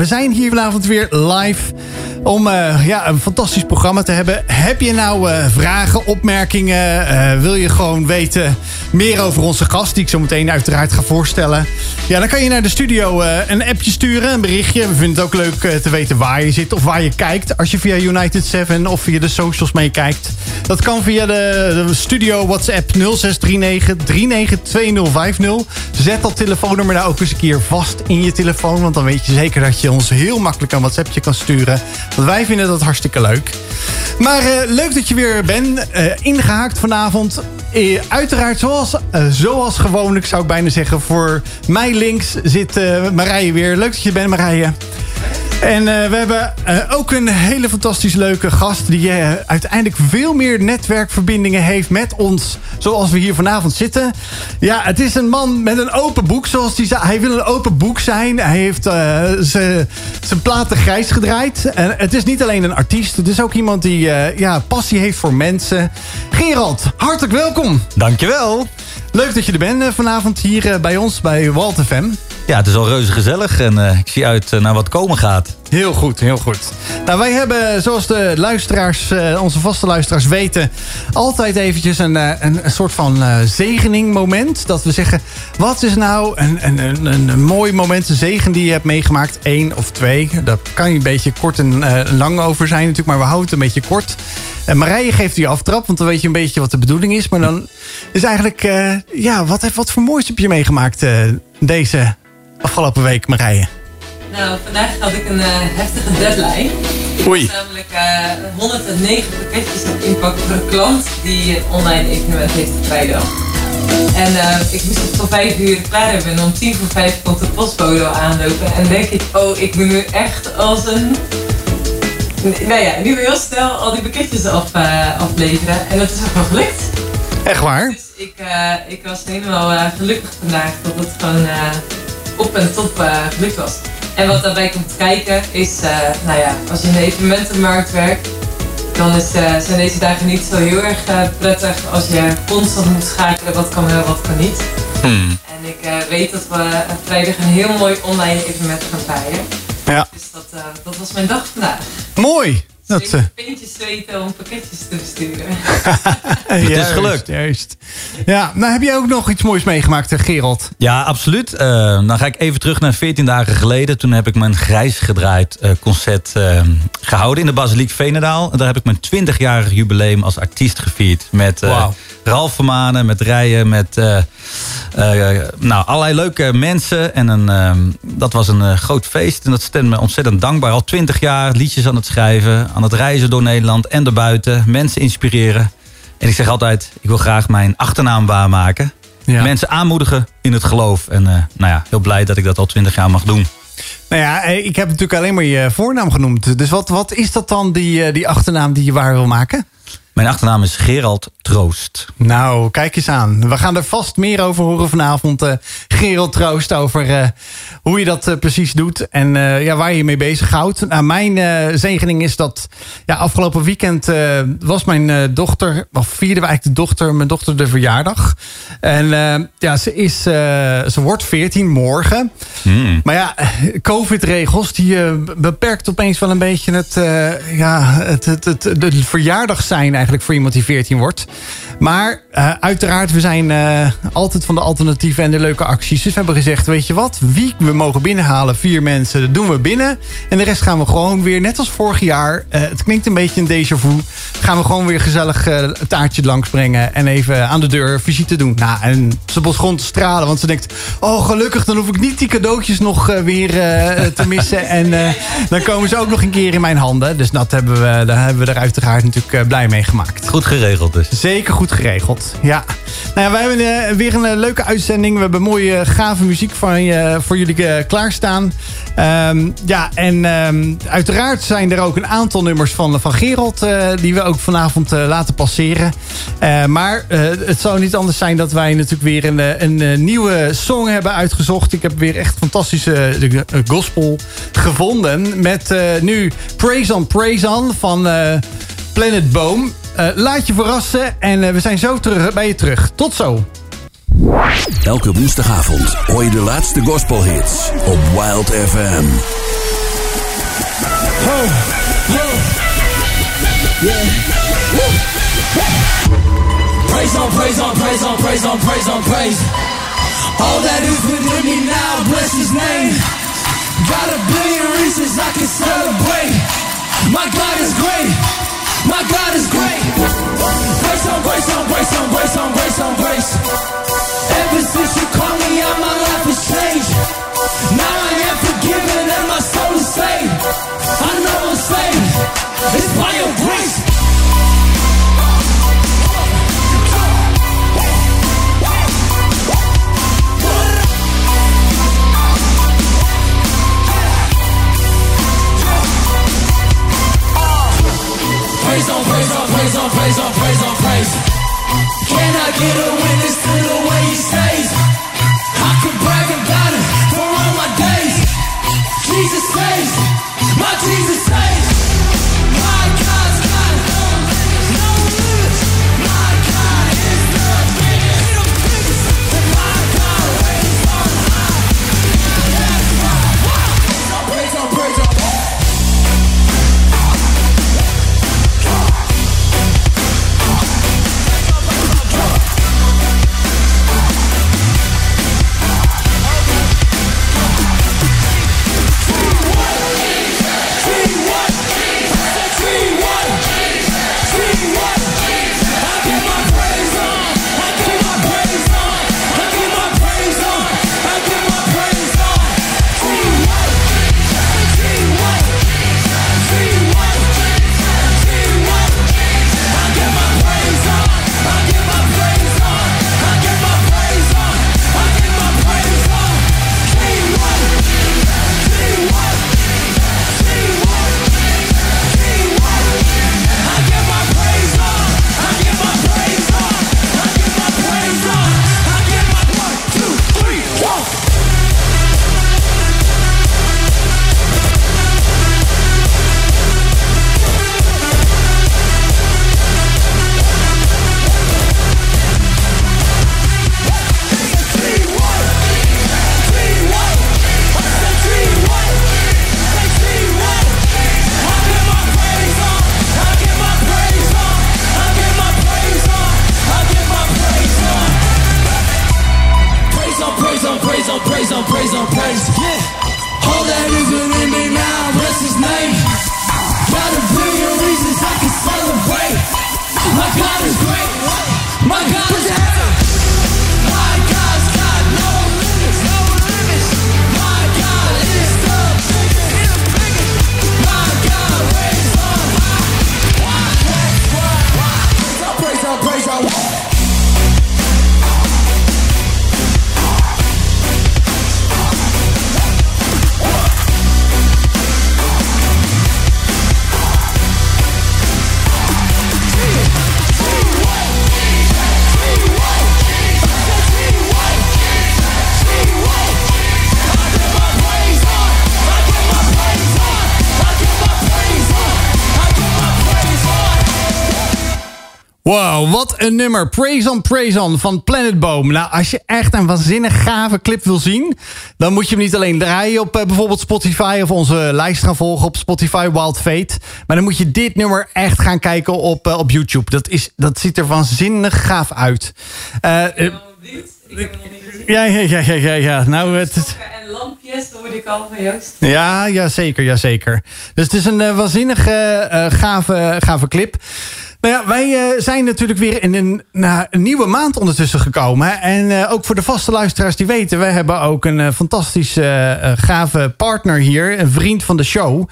we zijn hier vanavond weer live om uh, ja, een fantastisch programma te hebben. Heb je nou uh, vragen, opmerkingen? Uh, wil je gewoon weten meer over onze gast, die ik zo meteen uiteraard ga voorstellen? Ja, dan kan je naar de studio een appje sturen, een berichtje. We vinden het ook leuk te weten waar je zit of waar je kijkt. Als je via United 7 of via de socials meekijkt. Dat kan via de, de studio WhatsApp 0639 392050. Zet dat telefoonnummer nou ook eens een keer vast in je telefoon. Want dan weet je zeker dat je ons heel makkelijk een WhatsAppje kan sturen. Wij vinden dat hartstikke leuk. Maar uh, leuk dat je weer bent. Uh, ingehaakt vanavond. Uh, uiteraard zoals, zoals gewoonlijk zou ik bijna zeggen. Voor mij links zit Marije weer. Leuk dat je bent Marije. En uh, we hebben uh, ook een hele fantastisch leuke gast... die uh, uiteindelijk veel meer netwerkverbindingen heeft met ons... zoals we hier vanavond zitten. Ja, het is een man met een open boek, zoals hij zei. Hij wil een open boek zijn. Hij heeft zijn platen grijs gedraaid. En het is niet alleen een artiest. Het is ook iemand die ja, passie heeft voor mensen. Gerald, hartelijk welkom. Dankjewel. Leuk dat je er bent vanavond hier bij ons, bij Walt FM. Ja, het is al reuze gezellig en uh, ik zie uit uh, naar wat komen gaat. Heel goed, heel goed. Nou, wij hebben, zoals de luisteraars, uh, onze vaste luisteraars weten... altijd eventjes een, een, soort van zegening moment. Dat we zeggen, wat is nou een, een, een, een mooi moment, een zegen die je hebt meegemaakt? Eén of twee. Daar kan je een beetje kort en lang over zijn natuurlijk, maar we houden het een beetje kort. En Marije geeft die aftrap, want dan weet je een beetje wat de bedoeling is. Maar dan is eigenlijk, ja, wat, wat voor moois heb je meegemaakt deze afgelopen week, Marije? Nou, vandaag had ik een uh, heftige deadline. Ik Oei. moest namelijk uh, 109 pakketjes inpakken voor een klant die een online evenement heeft vrijdag. En uh, ik moest het voor vijf uur klaar hebben en om tien voor vijf komt de postbode aanlopen. En denk ik, oh, ik moet nu echt als een... Nou ja, nu heel snel al die pakketjes af, afleveren. En dat is ook wel gelukt. Echt waar? Dus ik, ik was helemaal gelukkig vandaag dat het gewoon op en top uh, gelukt was. En wat daarbij komt kijken is, uh, nou ja, als je in de evenementenmarkt werkt, dan is, uh, zijn deze dagen niet zo heel erg prettig als je constant moet schakelen wat kan wel, wat kan niet. Hmm. En ik weet dat we vrijdag een heel mooi online evenement gaan vieren. Ja. Dus dat, dat was mijn dag vandaag. Mooi! Dat, uh... pintjes zweten om pakketjes te versturen. het is gelukt. Juist. Ja, nou heb jij ook nog iets moois meegemaakt, Gerald? Ja, absoluut. Uh, dan ga ik even terug naar 14 dagen geleden. Toen heb ik mijn grijs gedraaid uh, concert gehouden in de Basiliek Venendaal. En daar heb ik mijn 20-jarig jubileum als artiest gevierd. Met wow. Ralf Vermanen, met Rijen, met nou, allerlei leuke mensen. En een, dat was een groot feest. En dat stemde me ontzettend dankbaar. Al 20 jaar liedjes aan het schrijven aan het reizen door Nederland en daarbuiten. Mensen inspireren. En ik zeg altijd, ik wil graag mijn achternaam waarmaken. Ja. Mensen aanmoedigen in het geloof. En nou ja, heel blij dat ik dat al twintig jaar mag doen. Nou ja, ik heb natuurlijk alleen maar je voornaam genoemd. Dus wat, wat is dat dan, die, die achternaam die je waar wil maken? Mijn achternaam is Gerald Troost. Nou, kijk eens aan. We gaan er vast meer over horen vanavond. Uh, Gerald Troost, over uh, hoe je dat uh, precies doet. En ja, waar je je mee bezighoudt. Nou, mijn zegening is dat... Ja, afgelopen weekend was mijn dochter... Of vierden we eigenlijk de dochter, mijn dochter de verjaardag. En ja, ze, is, ze wordt 14 morgen. Hmm. Maar ja, covid-regels... die beperkt opeens wel een beetje het... ja, het, het, het, de verjaardag zijn eigenlijk voor iemand die 14 wordt. Maar uh, uiteraard, we zijn uh, altijd van de alternatieven en de leuke acties. Dus we hebben gezegd, weet je wat? Wie we mogen binnenhalen, vier mensen, dat doen we binnen. En de rest gaan we gewoon weer, net als vorig jaar. Uh, het klinkt een beetje een déjà vu. Gaan we gewoon weer gezellig het taartje langsbrengen. En even aan de deur visite doen. Nou, en ze begon te stralen. Want ze denkt, oh gelukkig, dan hoef ik niet die cadeautjes nog weer te missen. en dan komen ze ook nog een keer in mijn handen. Dus dat hebben we, daar hebben we er uiteraard natuurlijk blij mee Goed geregeld dus. Zeker goed geregeld, ja. Nou ja, wij hebben uh, weer een uh, leuke uitzending. We hebben mooie, gave muziek van, uh, voor jullie klaarstaan. Um, ja, en um, uiteraard zijn er ook een aantal nummers van, van Gerald... die we ook vanavond laten passeren. maar het zou niet anders zijn dat wij natuurlijk weer een, een nieuwe song hebben uitgezocht. Ik heb weer echt fantastische gospel gevonden. Met nu Praise on Praise on van Planet Boom. Eh, laat je verrassen en eh, we zijn zo terug bij je terug. Tot zo. Elke woensdagavond hoor je de laatste gospelhits op Wild FM. Yeah. Praise on, praise on, praise on, praise on, praise on, praise. All that is within me now, bless his name. Got a billion reasons I can celebrate. My God is great. My God is great. Grace on grace on grace on grace on grace on grace. Ever since you called me out, my life has changed. Now I am forgiven and my soul is saved. I know I'm saved. It's by your grace. Praise on, praise on, praise on, praise on, praise on, praise. Can I get a witness to the way he stays? I can brag about it for all my days. Jesus saves, my Jesus saves. Wow, wat een nummer. Praise on, praise on van Planet Boom. Nou, als je echt een waanzinnig gave clip wil zien... dan moet je hem niet alleen draaien op eh, bijvoorbeeld Spotify... of onze lijst gaan volgen op Spotify Wild Fate. Maar dan moet je dit nummer echt gaan kijken op, eh, op YouTube. Dat, is, dat ziet er waanzinnig gaaf uit. Gezien. ja, ja, ja, ja, ja, ja. Nou, het... het- En lampjes hoorde ik al van Joost. Ja, ja, zeker, ja, zeker. Dus het is een uh, waanzinnige, eh, gave, gave clip. Nou ja, wij eh, zijn natuurlijk weer in een, een nieuwe maand ondertussen gekomen. En eh, ook voor de vaste luisteraars die weten... wij hebben ook een uh, fantastisch uh, gave partner hier. Een vriend van de show.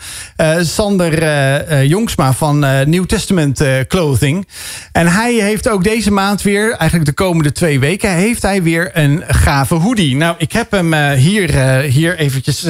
Sander Jongsma van New Testament Clothing. En hij heeft ook deze maand weer... eigenlijk de komende twee weken... heeft hij weer een gave hoodie. Nou, ik heb hem hier, hier eventjes...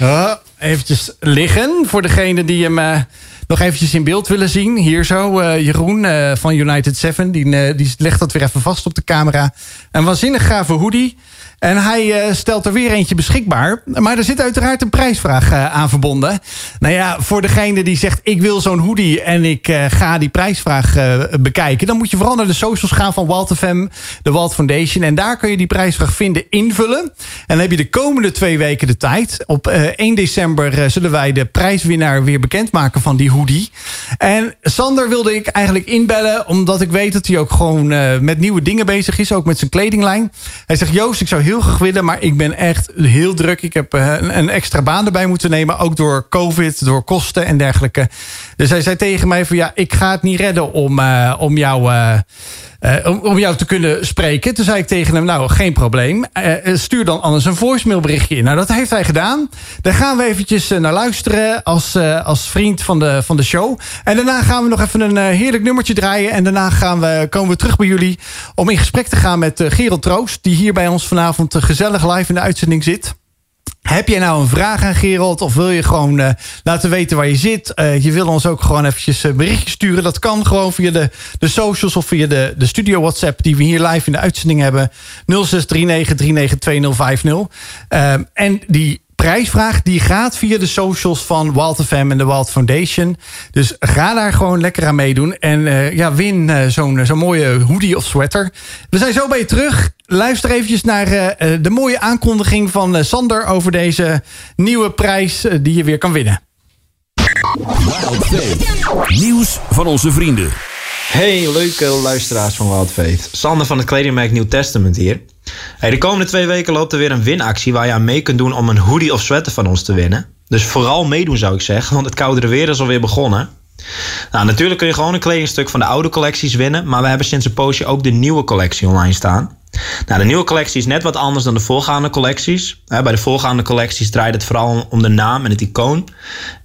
Uh, eventjes liggen voor degene die hem nog eventjes in beeld willen zien. Hier zo, uh, Jeroen uh, van United 7. Die, die legt dat weer even vast op de camera. Een waanzinnig gave hoodie. En hij stelt er weer eentje beschikbaar. Maar er zit uiteraard een prijsvraag aan verbonden. Nou ja, voor degene die zegt... ik wil zo'n hoodie en ik ga die prijsvraag bekijken... dan moet je vooral naar de socials gaan van Walt FM, de Walt Foundation. En daar kun je die prijsvraag vinden, invullen. En dan heb je de komende twee weken de tijd. Op 1 december eh, zullen wij de prijswinnaar weer bekendmaken van die hoodie. En Sander wilde ik eigenlijk inbellen, omdat ik weet dat hij ook gewoon eh, met nieuwe dingen bezig is, ook met zijn kledinglijn. Hij zegt, Joost, ik zou heel graag willen, maar ik ben echt heel druk. Ik heb eh, een, extra baan erbij moeten nemen, ook door COVID, door kosten en dergelijke. Dus hij zei tegen mij van, ja, ik ga het niet redden om, eh, om jou... om, om jou te kunnen spreken. Toen zei ik tegen hem, nou, geen probleem. Stuur dan anders een voicemailberichtje in. Nou, dat heeft hij gedaan. Daar gaan we eventjes naar luisteren als, als vriend van de, van de show. En daarna gaan we nog even een eh, heerlijk nummertje draaien. En daarna gaan we, komen we terug bij jullie om in gesprek te gaan met eh, Gerald Troost... die hier bij ons vanavond eh, gezellig live in de uitzending zit. Heb jij nou een vraag aan Gerald? Of wil je gewoon eh, laten weten waar je zit? Eh, je wil ons ook gewoon eventjes een berichtje sturen. Dat kan gewoon via de, de socials of via de, de studio WhatsApp... die we hier live in de uitzending hebben. 0639392050. Ehm, en die prijsvraag die gaat via de socials van Wild FM en de Wild Foundation. Dus ga daar gewoon lekker aan meedoen. En eh, ja, win eh, zo'n zo'n mooie hoodie of sweater. We zijn zo bij je terug. Luister eventjes naar eh, eh, de mooie aankondiging van eh, Sander... over deze nieuwe prijs eh, die je weer kan winnen. Wild Faith. Nieuws van onze vrienden. Hey, leuke luisteraars van Wild Faith. Sander van het kledingmerk New Testament hier. De komende twee weken loopt er weer een winactie waar je aan mee kunt doen om een hoodie of sweater van ons te winnen. Dus vooral meedoen zou ik zeggen, want het koudere weer is alweer begonnen. Nou, natuurlijk kun je gewoon een kledingstuk van de oude collecties winnen, maar we hebben sinds een poosje ook de nieuwe collectie online staan. Nou, de nieuwe collectie is net wat anders dan de voorgaande collecties. Bij de voorgaande collecties draait het vooral om de naam en het icoon.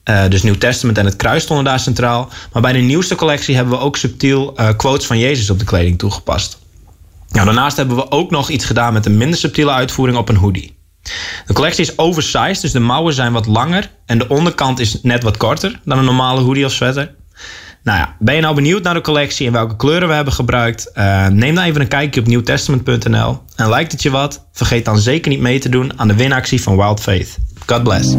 Eh, dus Nieuw Testament en het kruis stonden daar centraal. Maar bij de nieuwste collectie hebben we ook subtiel eh, quotes van Jezus op de kleding toegepast. Nou, daarnaast hebben we ook nog iets gedaan met een minder subtiele uitvoering op een hoodie. De collectie is oversized, dus de mouwen zijn wat langer en de onderkant is net wat korter dan een normale hoodie of sweater. Nou ja, ben je nou benieuwd naar de collectie en welke kleuren we hebben gebruikt? Eh, neem dan even een kijkje op nieuwtestament.nl. En lijkt het je wat? Vergeet dan zeker niet mee te doen aan de winactie van Wild Faith. God bless.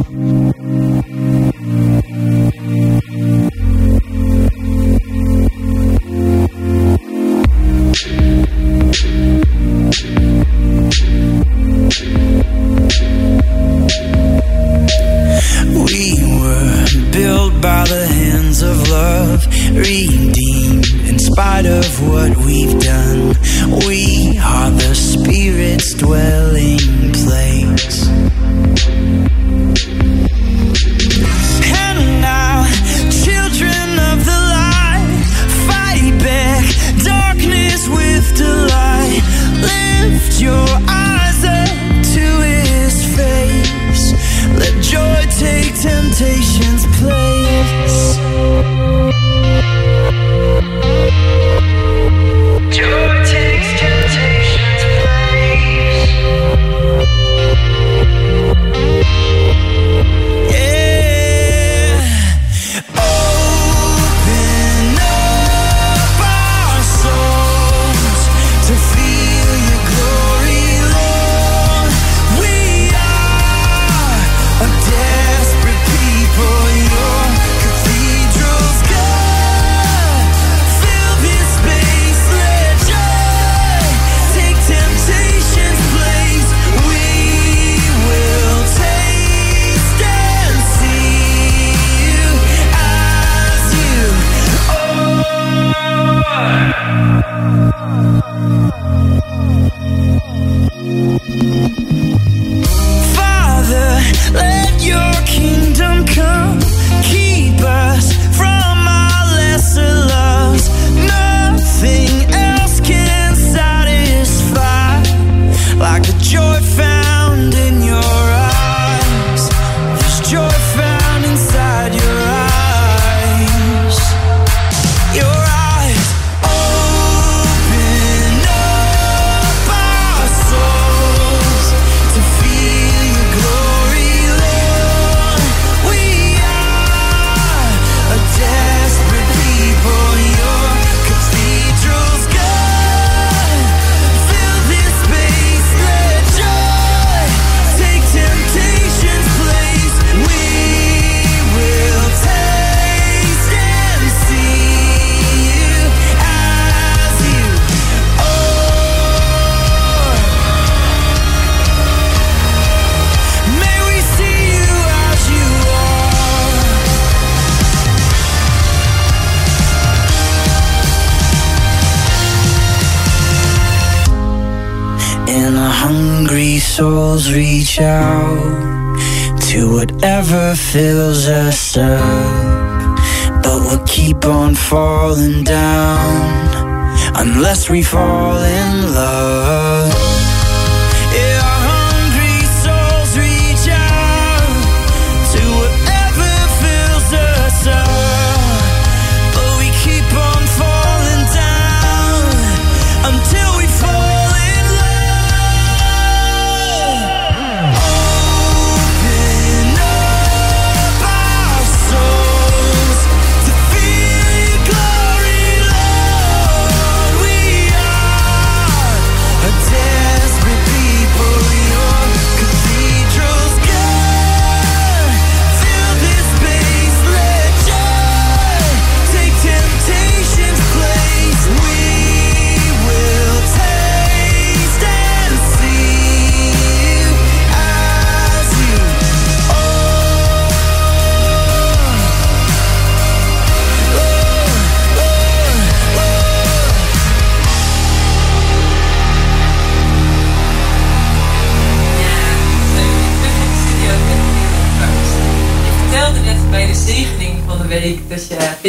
Spite of what we've done. We are the Spirit's dwelling place.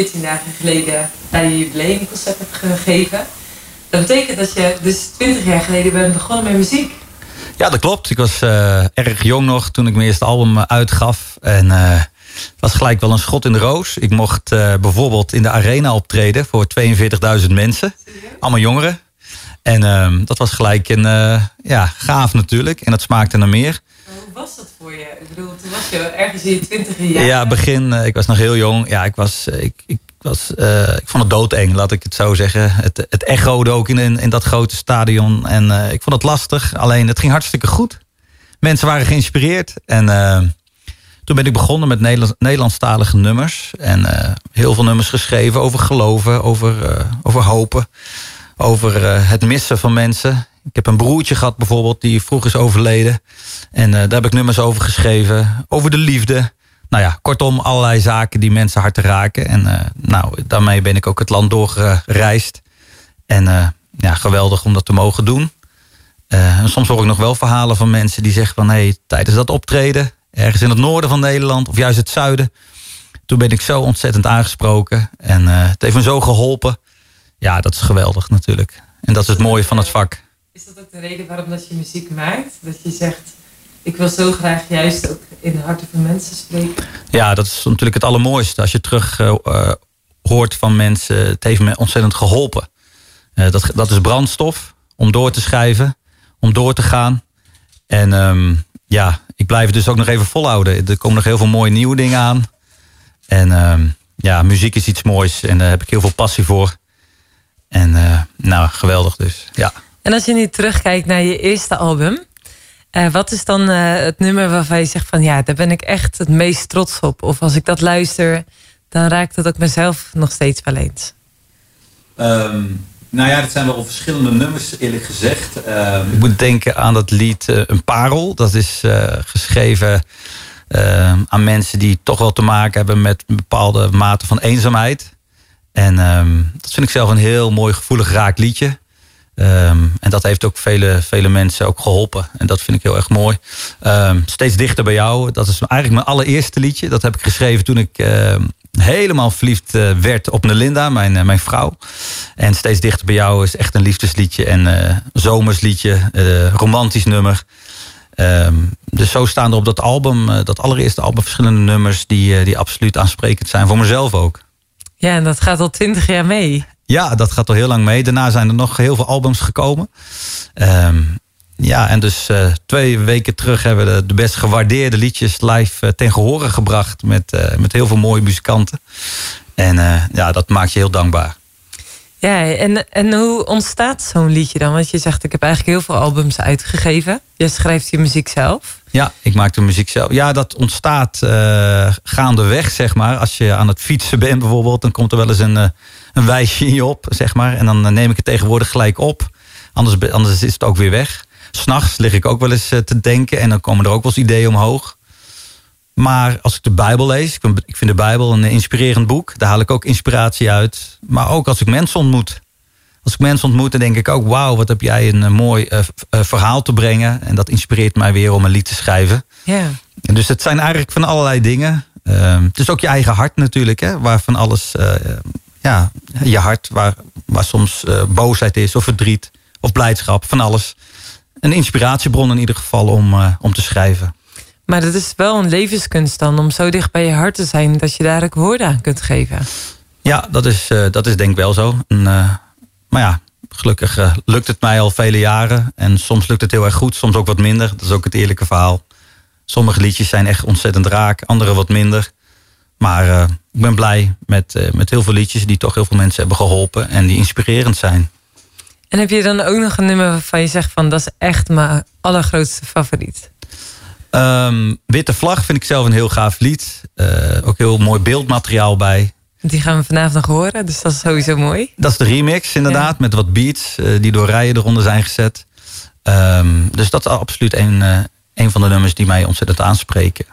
14 dagen geleden bij je jubileumconcert hebt gegeven. Dat betekent dat je dus 20 jaar geleden bent begonnen met muziek. Ja, dat klopt. Ik was eh, erg jong nog toen ik mijn eerste album eh, uitgaf. En het was gelijk wel een schot in de roos. Ik mocht bijvoorbeeld in de arena optreden voor 42.000 mensen. Allemaal jongeren. En ehm, dat was gelijk een ja, gaaf natuurlijk. En dat smaakte naar meer. Was dat voor je? Ik bedoel, toen was je ergens in je 20 jaar. Ja, begin, eh, ik was nog heel jong. Ja, ik was, eh, ik, ik was, eh, ik vond het doodeng, laat ik het zo zeggen. Het, het echode ook in, in, dat grote stadion. En ik vond het lastig, alleen het ging hartstikke goed. Mensen waren geïnspireerd. En toen ben ik begonnen met Nederlands, Nederlandstalige nummers. En heel veel nummers geschreven over geloven, over, over hopen. Over het missen van mensen. Ik heb een broertje gehad bijvoorbeeld, die vroeg is overleden. En eh, daar heb ik nummers over geschreven. Over de liefde. Nou ja, kortom, allerlei zaken die mensen hard raken. En eh, nou, daarmee ben ik ook het land doorgereisd. En eh, ja, geweldig om dat te mogen doen. En soms hoor ik nog wel verhalen van mensen die zeggen van... hé, hey, tijdens dat optreden, ergens in het noorden van Nederland... of juist het zuiden, toen ben ik zo ontzettend aangesproken. En eh, het heeft me zo geholpen. Ja, dat is geweldig natuurlijk. En dat is het mooie van het vak. Is dat ook de reden waarom dat je muziek maakt? Dat je zegt, ik wil zo graag juist ook in de harten van mensen spreken. Ja, dat is natuurlijk het allermooiste. Als je terug eh, eh, hoort van mensen, het heeft me ontzettend geholpen. Eh, dat, dat is brandstof om door te schrijven, om door te gaan. En ehm, ja, ik blijf het dus ook nog even volhouden. Er komen nog heel veel mooie nieuwe dingen aan. En ehm, ja, muziek is iets moois en daar heb ik heel veel passie voor. En nou, geweldig dus. Ja. En als je nu terugkijkt naar je eerste album, eh, wat is dan eh, het nummer waarvan je zegt van ja, daar ben ik echt het meest trots op? Of als ik dat luister, dan raakt het ook mezelf nog steeds wel eens. Ehm, nou ja, dat zijn wel verschillende nummers, eerlijk gezegd. Ehm, ik moet denken aan dat lied eh, Een Parel. Dat is eh, geschreven ehm, aan mensen die toch wel te maken hebben met een bepaalde mate van eenzaamheid. En ehm, dat vind ik zelf een heel mooi, gevoelig, raak liedje. Ehm, en dat heeft ook vele, vele mensen ook geholpen. En dat vind ik heel erg mooi. Ehm, steeds dichter bij jou. Dat is eigenlijk mijn allereerste liedje. Dat heb ik geschreven toen ik ehm, helemaal verliefd eh, werd op Nelinda, mijn, eh, mijn vrouw. En steeds dichter bij jou is echt een liefdesliedje. En eh zomersliedje, romantisch nummer. Dus zo staan er op dat album, dat allereerste album, verschillende nummers die, die absoluut aansprekend zijn voor mezelf ook. Ja, en dat gaat al twintig jaar mee. Ja, dat gaat al heel lang mee. Daarna zijn er nog heel veel albums gekomen. Ehm, ja, en dus eh, twee weken terug hebben we de, de best gewaardeerde liedjes live eh, ten gehore gebracht. Met, eh, met heel veel mooie muzikanten. En ja, dat maakt je heel dankbaar. Ja, en, en hoe ontstaat zo'n liedje dan? Want je zegt, ik heb eigenlijk heel veel albums uitgegeven. Je schrijft je muziek zelf. Ja, ik maak de muziek zelf. Ja, dat ontstaat gaandeweg, zeg maar. Als je aan het fietsen bent bijvoorbeeld, dan komt er wel eens een, een wijsje in je op, zeg maar. En dan eh, neem ik het tegenwoordig gelijk op. Anders, anders is het ook weer weg. S'nachts lig ik ook wel eens eh, te denken en dan komen er ook wel eens ideeën omhoog. Maar als ik de Bijbel lees, ik vind- de Bijbel een inspirerend boek. Daar haal ik ook inspiratie uit. Maar ook als ik mensen ontmoet. Als ik mensen ontmoet, dan denk ik ook... wauw, wat heb jij een eh, mooi eh, eh, verhaal te brengen. En dat inspireert mij weer om een lied te schrijven. Ja. En dus het zijn eigenlijk van allerlei dingen. Ehm, het is ook je eigen hart natuurlijk, hè, waar van alles... eh, ja, je hart, waar, waar soms eh, boosheid is of verdriet of blijdschap, van alles. Een inspiratiebron in ieder geval om, eh, om te schrijven. Maar dat is wel een levenskunst dan, om zo dicht bij je hart te zijn dat je daar ook woorden aan kunt geven. Ja, dat is, eh, dat is denk ik wel zo. En, maar ja, gelukkig lukt het mij al vele jaren. En soms lukt het heel erg goed, soms ook wat minder. Dat is ook het eerlijke verhaal. Sommige liedjes zijn echt ontzettend raak, andere wat minder. Maar eh, ik ben blij met, eh, met heel veel liedjes die toch heel veel mensen hebben geholpen en die inspirerend zijn. En heb je dan ook nog een nummer waarvan je zegt van dat is echt mijn allergrootste favoriet? Ehm, Witte Vlag vind ik zelf een heel gaaf lied. Eh, ook heel mooi beeldmateriaal bij. Die gaan we vanavond nog horen, dus dat is sowieso mooi. Dat is de remix inderdaad, met wat beats die door rijen eronder zijn gezet. Ehm, dus dat is absoluut een, een van de nummers die mij ontzettend aanspreken.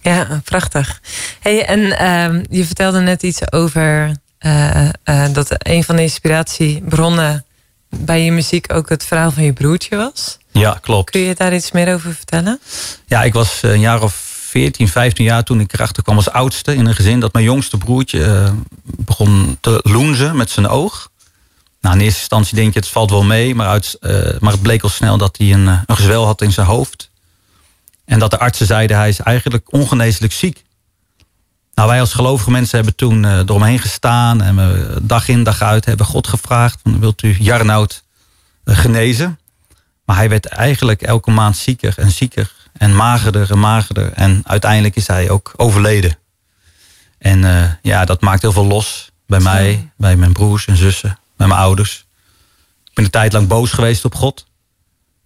Ja, prachtig. Hey, en ehm, je vertelde net iets over eh, eh, dat een van de inspiratiebronnen bij je muziek ook het verhaal van je broertje was. Ja, klopt. Kun je daar iets meer over vertellen? Ja, ik was eh, een jaar of 14, 15 jaar toen ik erachter kwam als oudste in een gezin dat mijn jongste broertje begon te loenzen met zijn oog. Nou, in eerste instantie denk je het valt wel mee, maar, uit, maar het bleek al snel dat hij een, een gezwel had in zijn hoofd. En dat de artsen zeiden hij is eigenlijk ongeneeslijk ziek. Nou, wij als gelovige mensen hebben toen eh, eromheen gestaan en we dag in dag uit hebben God gevraagd: van, wilt u Jarnoud eh, genezen? Maar hij werd eigenlijk elke maand zieker en zieker en magerder en magerder. En uiteindelijk is hij ook overleden. En eh, ja, dat maakt heel veel los bij mij, bij mijn broers en zussen, bij mijn ouders. Ik ben een tijd lang boos geweest op God.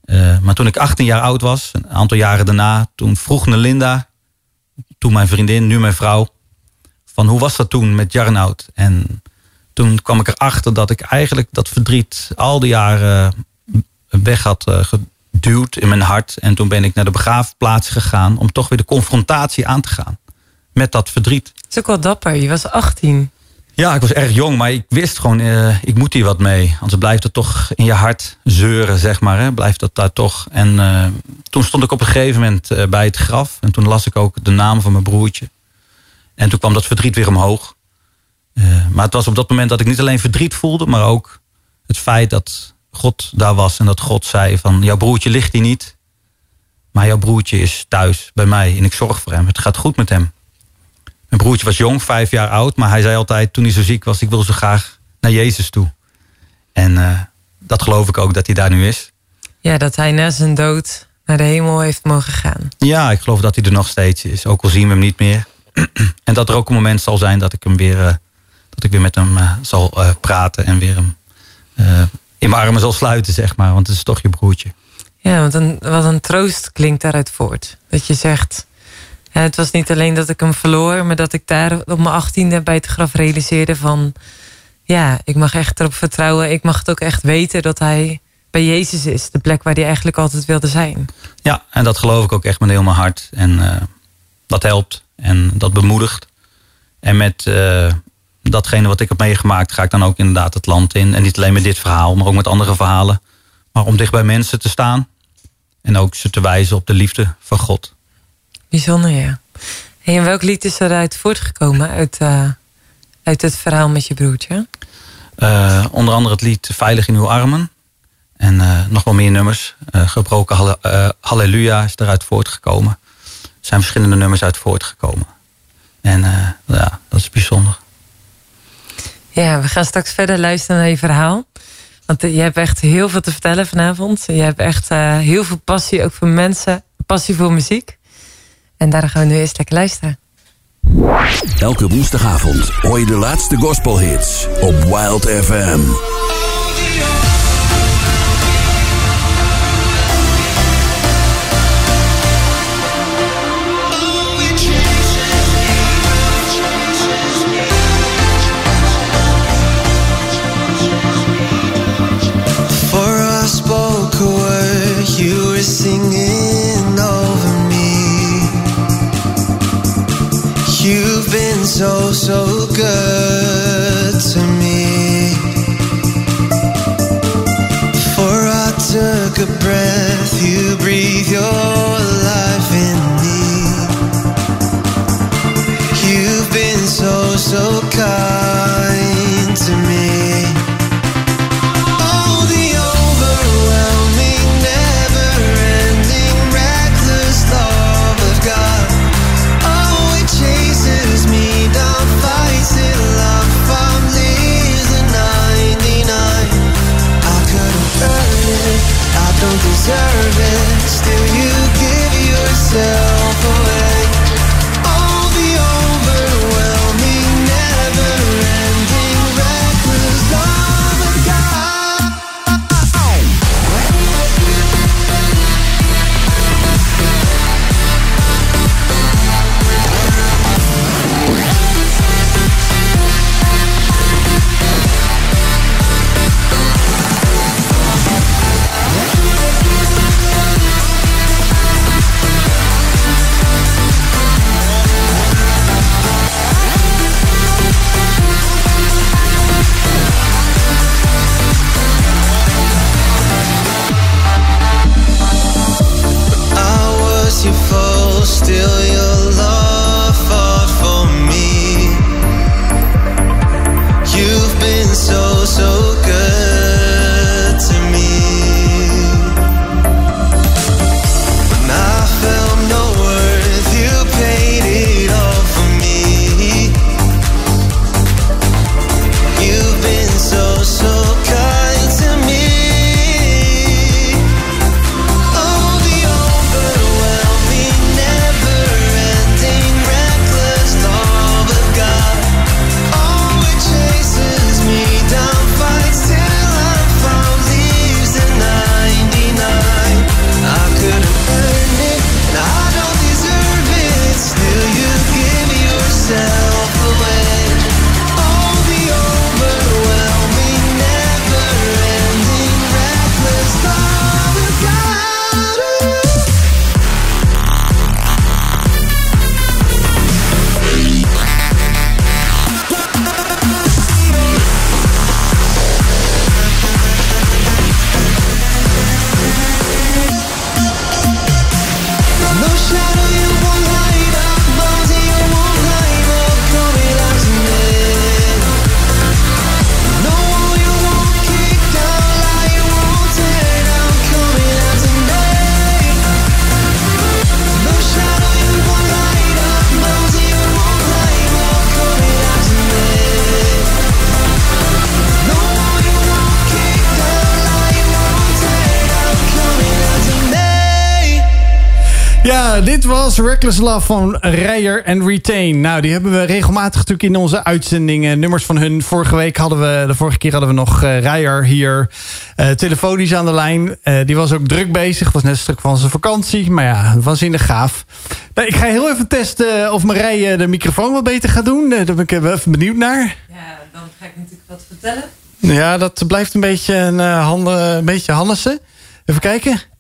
Eh, maar toen ik 18 jaar oud was, een aantal jaren daarna, toen vroeg Nelinda, toen mijn vriendin, nu mijn vrouw, van hoe was dat toen met Jarnoud? En toen kwam ik erachter dat ik eigenlijk dat verdriet al die jaren weg had eh, geduwd in mijn hart. En toen ben ik naar de begraafplaats gegaan om toch weer de confrontatie aan te gaan met dat verdriet. Het is ook wel dapper, je was 18. Ja, ik was erg jong, maar ik wist gewoon, eh, ik moet hier wat mee. Anders blijft het toch in je hart zeuren, zeg maar. Hè? Blijft dat daar toch. En eh, toen stond ik op een gegeven moment eh, bij het graf. En toen las ik ook de naam van mijn broertje. En toen kwam dat verdriet weer omhoog. Maar het was op dat moment dat ik niet alleen verdriet voelde, maar ook het feit dat God daar was. En dat God zei van, jouw broertje ligt hier niet. Maar jouw broertje is thuis bij mij en ik zorg voor hem. Het gaat goed met hem. Mijn broertje was jong, vijf jaar oud, maar hij zei altijd toen hij zo ziek was: Ik wil zo graag naar Jezus toe. En eh, dat geloof ik ook dat hij daar nu is. Ja, dat hij na zijn dood naar de hemel heeft mogen gaan. Ja, ik geloof dat hij er nog steeds is, ook al zien we hem niet meer. en dat er ook een moment zal zijn dat ik hem weer, eh, dat ik weer met hem eh, zal praten en weer hem in mijn armen zal sluiten, zeg maar. Want het is toch je broertje. Ja, want een, wat een troost klinkt daaruit voort. Dat je zegt, het was niet alleen dat ik hem verloor... maar dat ik daar op mijn achttiende bij het graf realiseerde van... ja, ik mag echt erop vertrouwen. Ik mag het ook echt weten dat hij bij Jezus is. De plek waar hij eigenlijk altijd wilde zijn. Ja, en dat geloof ik ook echt met heel mijn hart. En eh, dat helpt en dat bemoedigt. En met eh, datgene wat ik heb meegemaakt, ga ik dan ook inderdaad het land in. En niet alleen met dit verhaal, maar ook met andere verhalen. Maar om dicht bij mensen te staan. En ook ze te wijzen op de liefde van God. Bijzonder, ja. Hey, en welk lied is eruit voortgekomen uit, eh, uit het verhaal met je broertje? Eh, onder andere het lied Veilig in uw armen. En eh, nog wel meer nummers. Gebroken Halle- Halleluja is eruit voortgekomen. Er zijn verschillende nummers uit voortgekomen. En ja, dat is bijzonder. Ja, we gaan straks verder luisteren naar je verhaal. Want je hebt echt heel veel te vertellen vanavond. Je hebt echt heel veel passie, ook voor mensen. Passie voor muziek. En daar gaan we nu eerst lekker luisteren. Elke woensdagavond hoor je de laatste gospelhits op Wild FM. For I spoke a word, you were singing so, so good to me. For I took a breath, you breathe your life in me. You've been so, so kind to me. Deserve it. Still, you give yourself dit was Reckless Love van Rijer en Retain. Nou, die hebben we regelmatig natuurlijk in onze uitzendingen. Nummers van hun. Vorige week hadden we, de vorige keer hadden we nog uh, Rijer hier eh, telefonisch aan de lijn. Eh, die was ook druk bezig. Was net een stuk van zijn vakantie. Maar ja, waanzinnig gaaf. Nou, ik ga heel even testen of Marije de microfoon wat beter gaat doen. Daar ben ik even benieuwd naar. Ja, dan ga ik natuurlijk wat vertellen. Ja, dat blijft een beetje een, handen, een beetje Hannessen. Even kijken.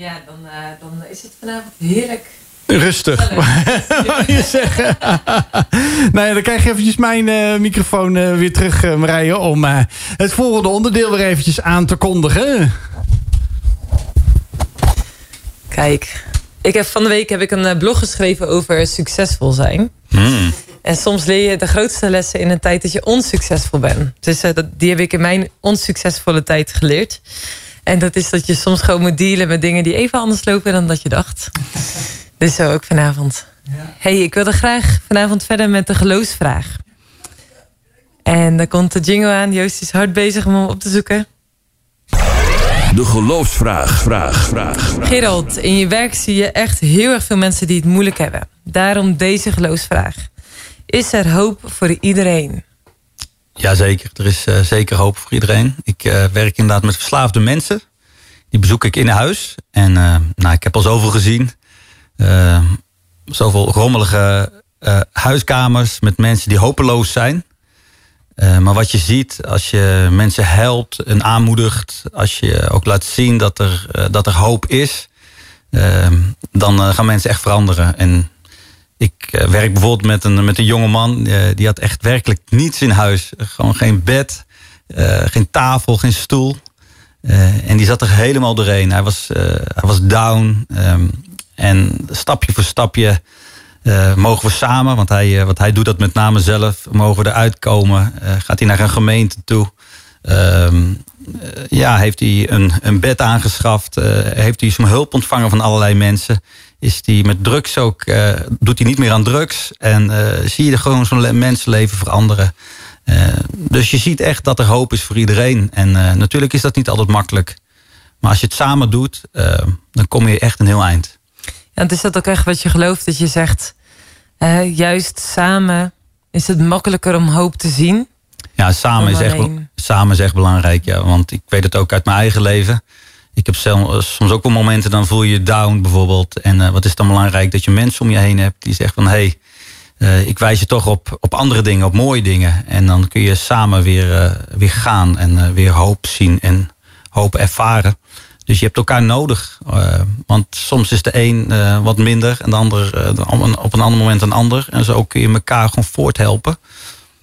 Ja, dan, eh, dan is het vanavond heerlijk. Rustig, wou je zeggen. nou ja, dan krijg je eventjes mijn eh, microfoon eh, weer terug, eh, Marije... om eh, het volgende onderdeel weer eventjes aan te kondigen. Kijk, ik heb, van de week heb ik een blog geschreven over succesvol zijn. En soms leer je de grootste lessen in een tijd dat je onsuccesvol bent. Dus eh, dat, die heb ik in mijn onsuccesvolle tijd geleerd. En dat is dat je soms gewoon moet dealen met dingen die even anders lopen dan dat je dacht. Dus zo ook vanavond. hey, ik wilde graag vanavond verder met de geloofsvraag. En dan komt de jingle aan. Joost is hard bezig om hem op te zoeken. De geloofsvraag, vraag, vraag, vraag. Gerald, in je werk zie je echt heel erg veel mensen die het moeilijk hebben. Daarom deze geloofsvraag. Is er hoop voor iedereen? Jazeker, er is eh, zeker hoop voor iedereen. Ik eh, werk inderdaad met verslaafde mensen. Die bezoek ik in huis. En eh, nou, ik heb al zoveel gezien. Zoveel rommelige huiskamers met mensen die hopeloos zijn. Maar wat je ziet als je mensen helpt en aanmoedigt... als je ook laat zien dat er, dat er hoop is... dan gaan mensen echt veranderen. En ik eh, werk bijvoorbeeld met een, met een jonge man... eh, die had echt werkelijk niets in huis. Gewoon geen bed, eh, geen tafel, geen stoel. En die zat er helemaal doorheen. Hij was, hij was down. ehm, en stapje voor stapje mogen we samen, want hij, want hij doet dat met name zelf, mogen we eruit komen. Gaat hij naar een gemeente toe. Ehm, eh, ja, heeft hij een, een bed aangeschaft. heeft hij zijn hulp ontvangen van allerlei mensen. Is hij met drugs ook, eh, doet hij niet meer aan drugs. En eh, zie je er gewoon zo'n le- mensenleven veranderen. Eh, dus je ziet echt dat er hoop is voor iedereen. En natuurlijk is dat niet altijd makkelijk. Maar als je het samen doet, dan kom je echt een heel eind. Ja, want is dat ook echt wat je gelooft? Dat je zegt, juist samen is het makkelijker om hoop te zien. Ja, samen is, echt, samen is echt belangrijk. Ja. Want ik weet het ook uit mijn eigen leven. Ik heb zelf, soms ook wel momenten, dan voel je je down bijvoorbeeld. En eh, wat is dan belangrijk dat je mensen om je heen hebt die zeggen van... hé, hey, eh, ik wijs je toch op, op andere dingen, op mooie dingen. En dan kun je samen weer, eh, weer gaan en eh, weer hoop zien en hoop ervaren. Dus je hebt elkaar nodig. eh, want soms is de een eh, wat minder en de ander eh, op een ander moment een ander. En zo kun je elkaar gewoon voorthelpen.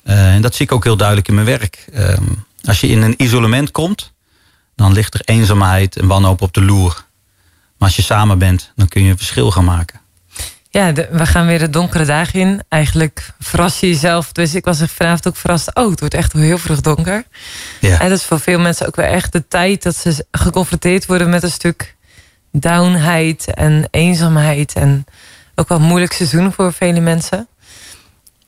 Eh, en dat zie ik ook heel duidelijk in mijn werk. Ehm, als je in een isolement komt, dan ligt er eenzaamheid en wanhoop op de loer. Maar als je samen bent, dan kun je een verschil gaan maken. Ja, de- we gaan weer de donkere dagen in. Eigenlijk verras je jezelf. Dus ik was er vanavond ook verrast. Oh, het wordt echt heel vroeg donker. Ja. En dat is voor veel mensen ook weer echt de tijd dat ze geconfronteerd worden met een stuk downheid en eenzaamheid. En ook wel een moeilijk seizoen voor vele mensen.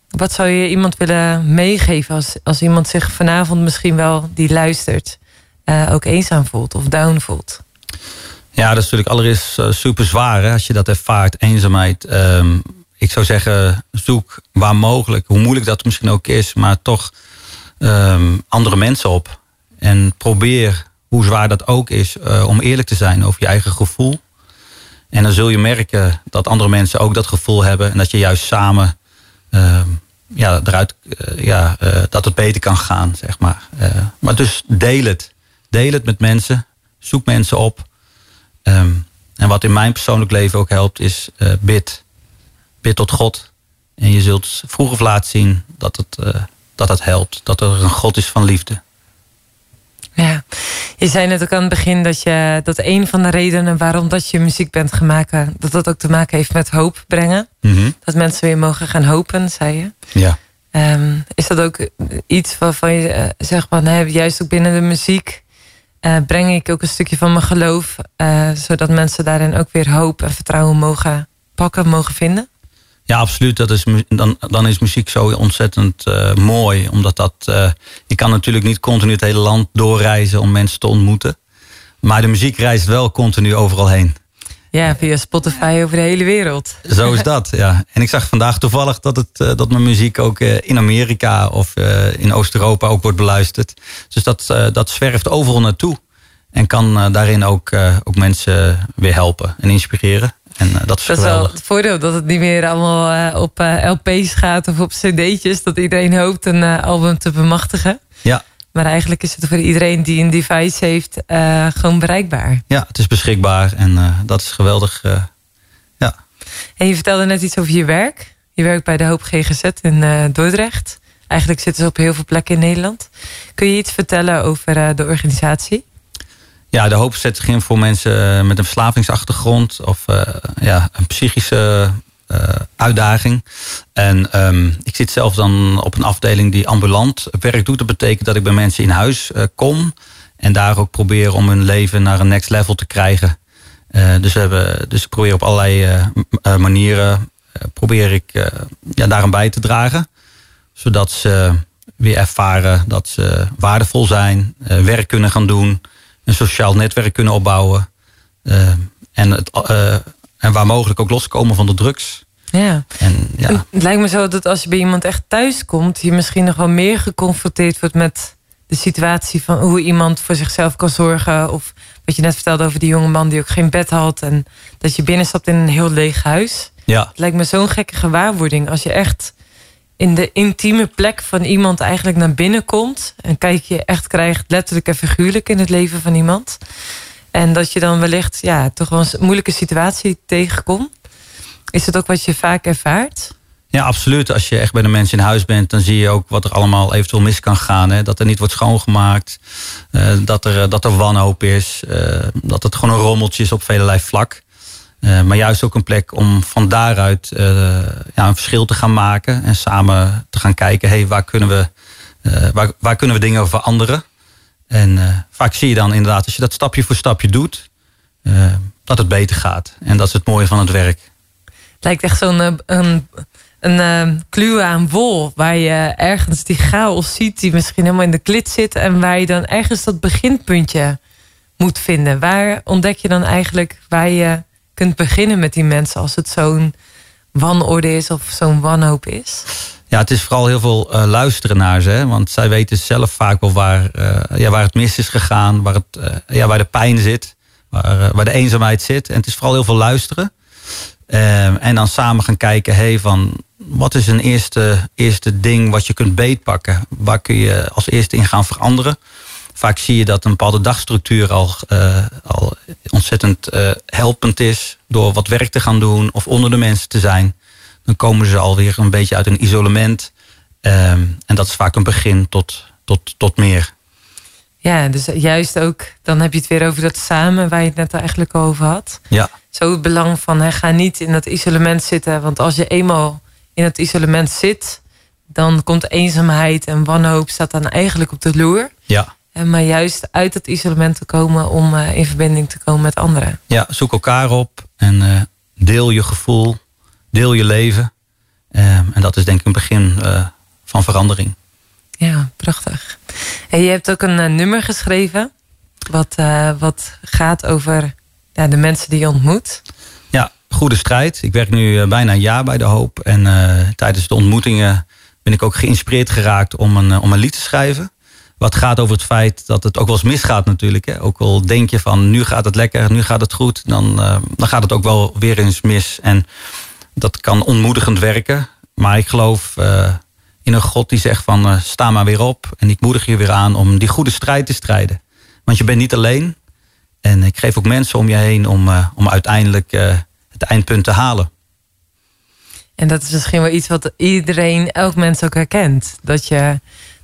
Wat zou je iemand willen meegeven als, als iemand zich vanavond misschien wel die luistert, eh, ook eenzaam voelt of down voelt? Ja, dat is natuurlijk allereerst eh, super zwaar hè, als je dat ervaart, eenzaamheid. Ehm, ik zou zeggen, zoek waar mogelijk, hoe moeilijk dat misschien ook is, maar toch ehm, andere mensen op. En probeer, hoe zwaar dat ook is, eh, om eerlijk te zijn over je eigen gevoel. En dan zul je merken dat andere mensen ook dat gevoel hebben en dat je juist samen ehm, ja, eruit, ja, dat het beter kan gaan, zeg maar. Maar dus deel het. Deel het met mensen. Zoek mensen op. Ehm, en wat in mijn persoonlijk leven ook helpt, is eh, bid. Bid tot God. En je zult vroeg of laat zien dat het, eh, dat het helpt. Dat er een God is van liefde. Ja, je zei net ook aan het begin dat, je, dat een van de redenen waarom dat je muziek bent gaan maken, dat dat ook te maken heeft met hoop brengen. Mhm. Dat mensen weer mogen gaan hopen, zei je. Ja. Ehm, is dat ook iets waarvan je eh, zegt van, hè, juist ook binnen de muziek eh, breng ik ook een stukje van mijn geloof, eh, zodat mensen daarin ook weer hoop en vertrouwen mogen pakken, mogen vinden? Ja, absoluut. Dat is, dan, dan is muziek zo ontzettend eh, mooi. Omdat dat. je kan natuurlijk niet continu het hele land doorreizen om mensen te ontmoeten. Maar de muziek reist wel continu overal heen. Ja, via Spotify over de hele wereld. Zo is dat, ja. En ik zag vandaag toevallig dat, het, eh, dat mijn muziek ook eh, in Amerika of eh, in Oost-Europa ook wordt beluisterd. Dus dat, dat zwerft overal naartoe. En kan daarin ook, ook mensen weer helpen en inspireren. En dat is Dat is wel het voordeel dat het niet meer allemaal op LP's gaat of op CD'tjes. Dat iedereen hoopt een album te bemachtigen. Ja, Maar eigenlijk is het voor iedereen die een device heeft eh, gewoon bereikbaar. ja, het is beschikbaar en eh, dat is geweldig. eh, ja. En je vertelde net iets over je werk. Je werkt bij de Hoop GGZ in Dordrecht. Eigenlijk zitten ze op heel veel plekken in Nederland. Kun je iets vertellen over de organisatie? Ja, de hoop zet zich in voor mensen met een verslavingsachtergrond of ja, een psychische uitdaging. En ehm, ik zit zelf dan op een afdeling die ambulant werk doet. Dat betekent dat ik bij mensen in huis eh, kom en daar ook probeer om hun leven naar een next level te krijgen. Eh, dus, we hebben, dus ik probeer op allerlei eh, eh, manieren eh, probeer ik eh, ja, daaraan bij te dragen. Zodat ze weer ervaren dat ze waardevol zijn, eh, werk kunnen gaan doen, een sociaal netwerk kunnen opbouwen. eh, en, het, eh, en waar mogelijk ook loskomen van de drugs. Ja. En ja, En Het lijkt me zo dat als je bij iemand echt thuis komt, je misschien nog wel meer geconfronteerd wordt met de situatie van hoe iemand voor zichzelf kan zorgen. Of wat je net vertelde over die jonge man die ook geen bed had. En dat je binnenstapt in een heel leeg huis. ja, Het lijkt me zo'n gekke gewaarwording als je echt in de intieme plek van iemand eigenlijk naar binnen komt. En kijk je echt krijgt, letterlijk en figuurlijk in het leven van iemand. En dat je dan wellicht ja, toch wel een moeilijke situatie tegenkomt. Is het ook wat je vaak ervaart? Ja, absoluut. Als je echt bij de mensen in huis bent, dan zie je ook wat er allemaal eventueel mis kan gaan. Hè? Dat er niet wordt schoongemaakt, eh, dat, er, eh, dat er wanhoop is, eh, dat het gewoon een rommeltje is op velelei vlak. Maar juist ook een plek om van daaruit ja, een verschil te gaan maken en samen te gaan kijken, hey, waar, kunnen we, waar, waar kunnen we dingen veranderen? En eh, vaak zie je dan inderdaad, als je dat stapje voor stapje doet, eh, dat het beter gaat. En dat is het mooie van het werk. Het lijkt echt zo'n eh, een, een aan wol. Waar je ergens die chaos ziet die misschien helemaal in de klit zit. En waar je dan ergens dat beginpuntje moet vinden. Waar ontdek je dan eigenlijk waar je kunt beginnen met die mensen. Als het zo'n wanorde is of zo'n wanhoop is. Ja, het is vooral heel veel eh, luisteren naar ze. Hè? Want zij weten zelf vaak wel waar, eh, ja, waar het mis is gegaan. Waar, het, eh, ja, waar de pijn zit. Waar, waar de eenzaamheid zit. En het is vooral heel veel luisteren. En dan samen gaan kijken. Hey, van, wat is een eerste, eerste ding wat je kunt beetpakken? Waar kun je als eerste in gaan veranderen? Vaak zie je dat een bepaalde dagstructuur al, al ontzettend helpend is. Door wat werk te gaan doen of onder de mensen te zijn. Dan komen ze alweer een beetje uit een isolement. Ehm, en dat is vaak een begin tot, tot, tot meer. Ja, dus juist ook, dan heb je het weer over dat samen waar je het net eigenlijk over had. Ja, Zo het belang van, hè, ga niet in dat isolement zitten. Want als je eenmaal in het isolement zit, dan komt eenzaamheid en wanhoop staat dan eigenlijk op de loer. ja. En maar juist uit het isolement te komen om eh, in verbinding te komen met anderen. ja zoek elkaar op en eh, deel je gevoel, deel je leven. Ehm, en dat is denk ik een begin eh, van verandering. Ja, prachtig. En je hebt ook een eh, nummer geschreven. Wat, eh, wat gaat over ja, de mensen die je ontmoet. Ja, goede strijd. Ik werk nu bijna een jaar bij De Hoop. En tijdens de ontmoetingen ben ik ook geïnspireerd geraakt om een, om een lied te schrijven. Wat gaat over het feit dat het ook wel eens misgaat natuurlijk. Hè. Ook al denk je van nu gaat het lekker, nu gaat het goed. Dan, dan gaat het ook wel weer eens mis. En dat kan ontmoedigend werken. Maar ik geloof eh, in een God die zegt van eh, sta maar weer op. En ik moedig je weer aan om die goede strijd te strijden. Want je bent niet alleen. En ik geef ook mensen om je heen om, eh, om uiteindelijk het eindpunt te halen. En dat is misschien wel iets wat iedereen, elk mens ook herkent. Dat, je,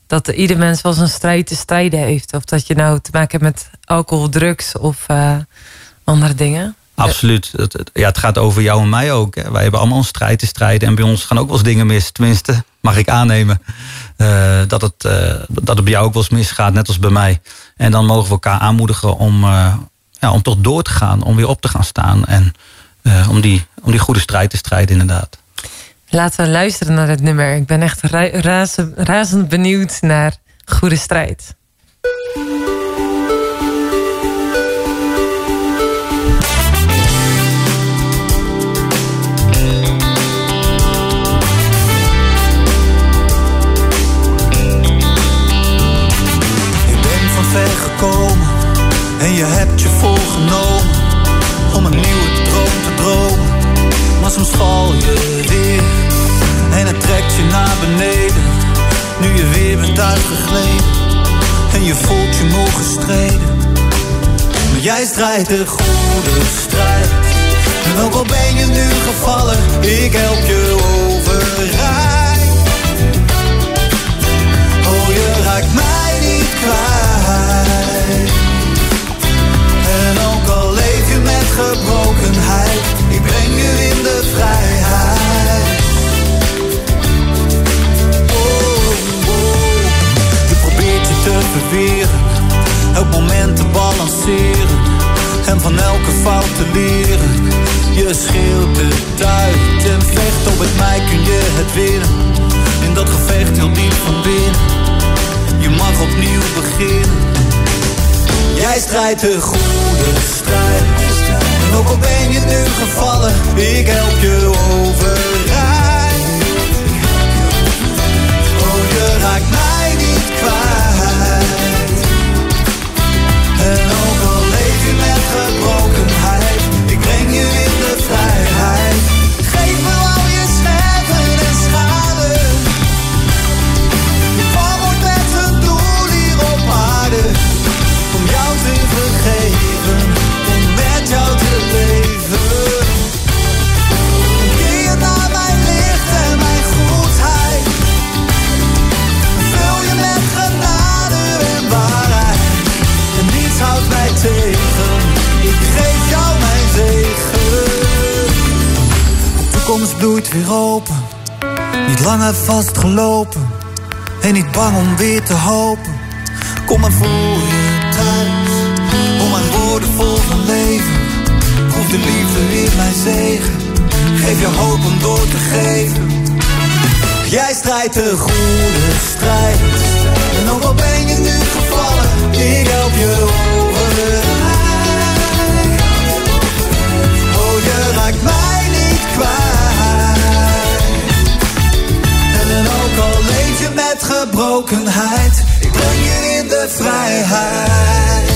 dat ieder mens wel zijn strijd te strijden heeft. Of dat je nou te maken hebt met alcohol, drugs of andere dingen. Absoluut. Ja, het gaat over jou en mij ook. Hè. Wij hebben allemaal een strijd te strijden. En bij ons gaan ook wel eens dingen mis. Tenminste, mag ik aannemen. eh, dat, het, eh, dat het bij jou ook wel eens misgaat, net als bij mij. En dan mogen we elkaar aanmoedigen om, eh, ja, om toch door te gaan. Om weer op te gaan staan. En om, die, om die goede strijd te strijden, inderdaad. Laten we luisteren naar het nummer. Ik ben echt ra- razend, razend benieuwd naar Goede Strijd. En je hebt je voorgenomen om een nieuwe droom te dromen. Maar soms val je weer en het trekt je naar beneden. Nu je weer bent uitgegleden en je voelt je moe gestreden. Maar jij strijdt de goede strijd. En ook al ben je nu gevallen, ik help je overeind. Oh, je raakt mij niet kwijt. Gebrokenheid, ik breng je in de vrijheid. Oh, oh. Je probeert je te verweren, elk moment te balanceren. En van elke fout te leren. Je scheelt het uit en vecht op het mij kun je het winnen. In dat gevecht heel diep van binnen. Je mag opnieuw beginnen. Jij strijdt de goede strijd. En ook al ben je nu gevallen, ik help je overeind. Oh, je raakt mij niet kwijt. Open. Niet langer vastgelopen. En niet bang om weer te hopen. Kom maar voor je thuis. Om mijn woorden vol van leven. Proef de liefde in mijn zegen. Geef je hoop om door te geven. Jij strijdt de goede strijd. En ook al ben je nu gevallen, ik help je overeind. Oh, je raakt mij niet kwijt. Je met gebrokenheid, ik breng je in de vrijheid.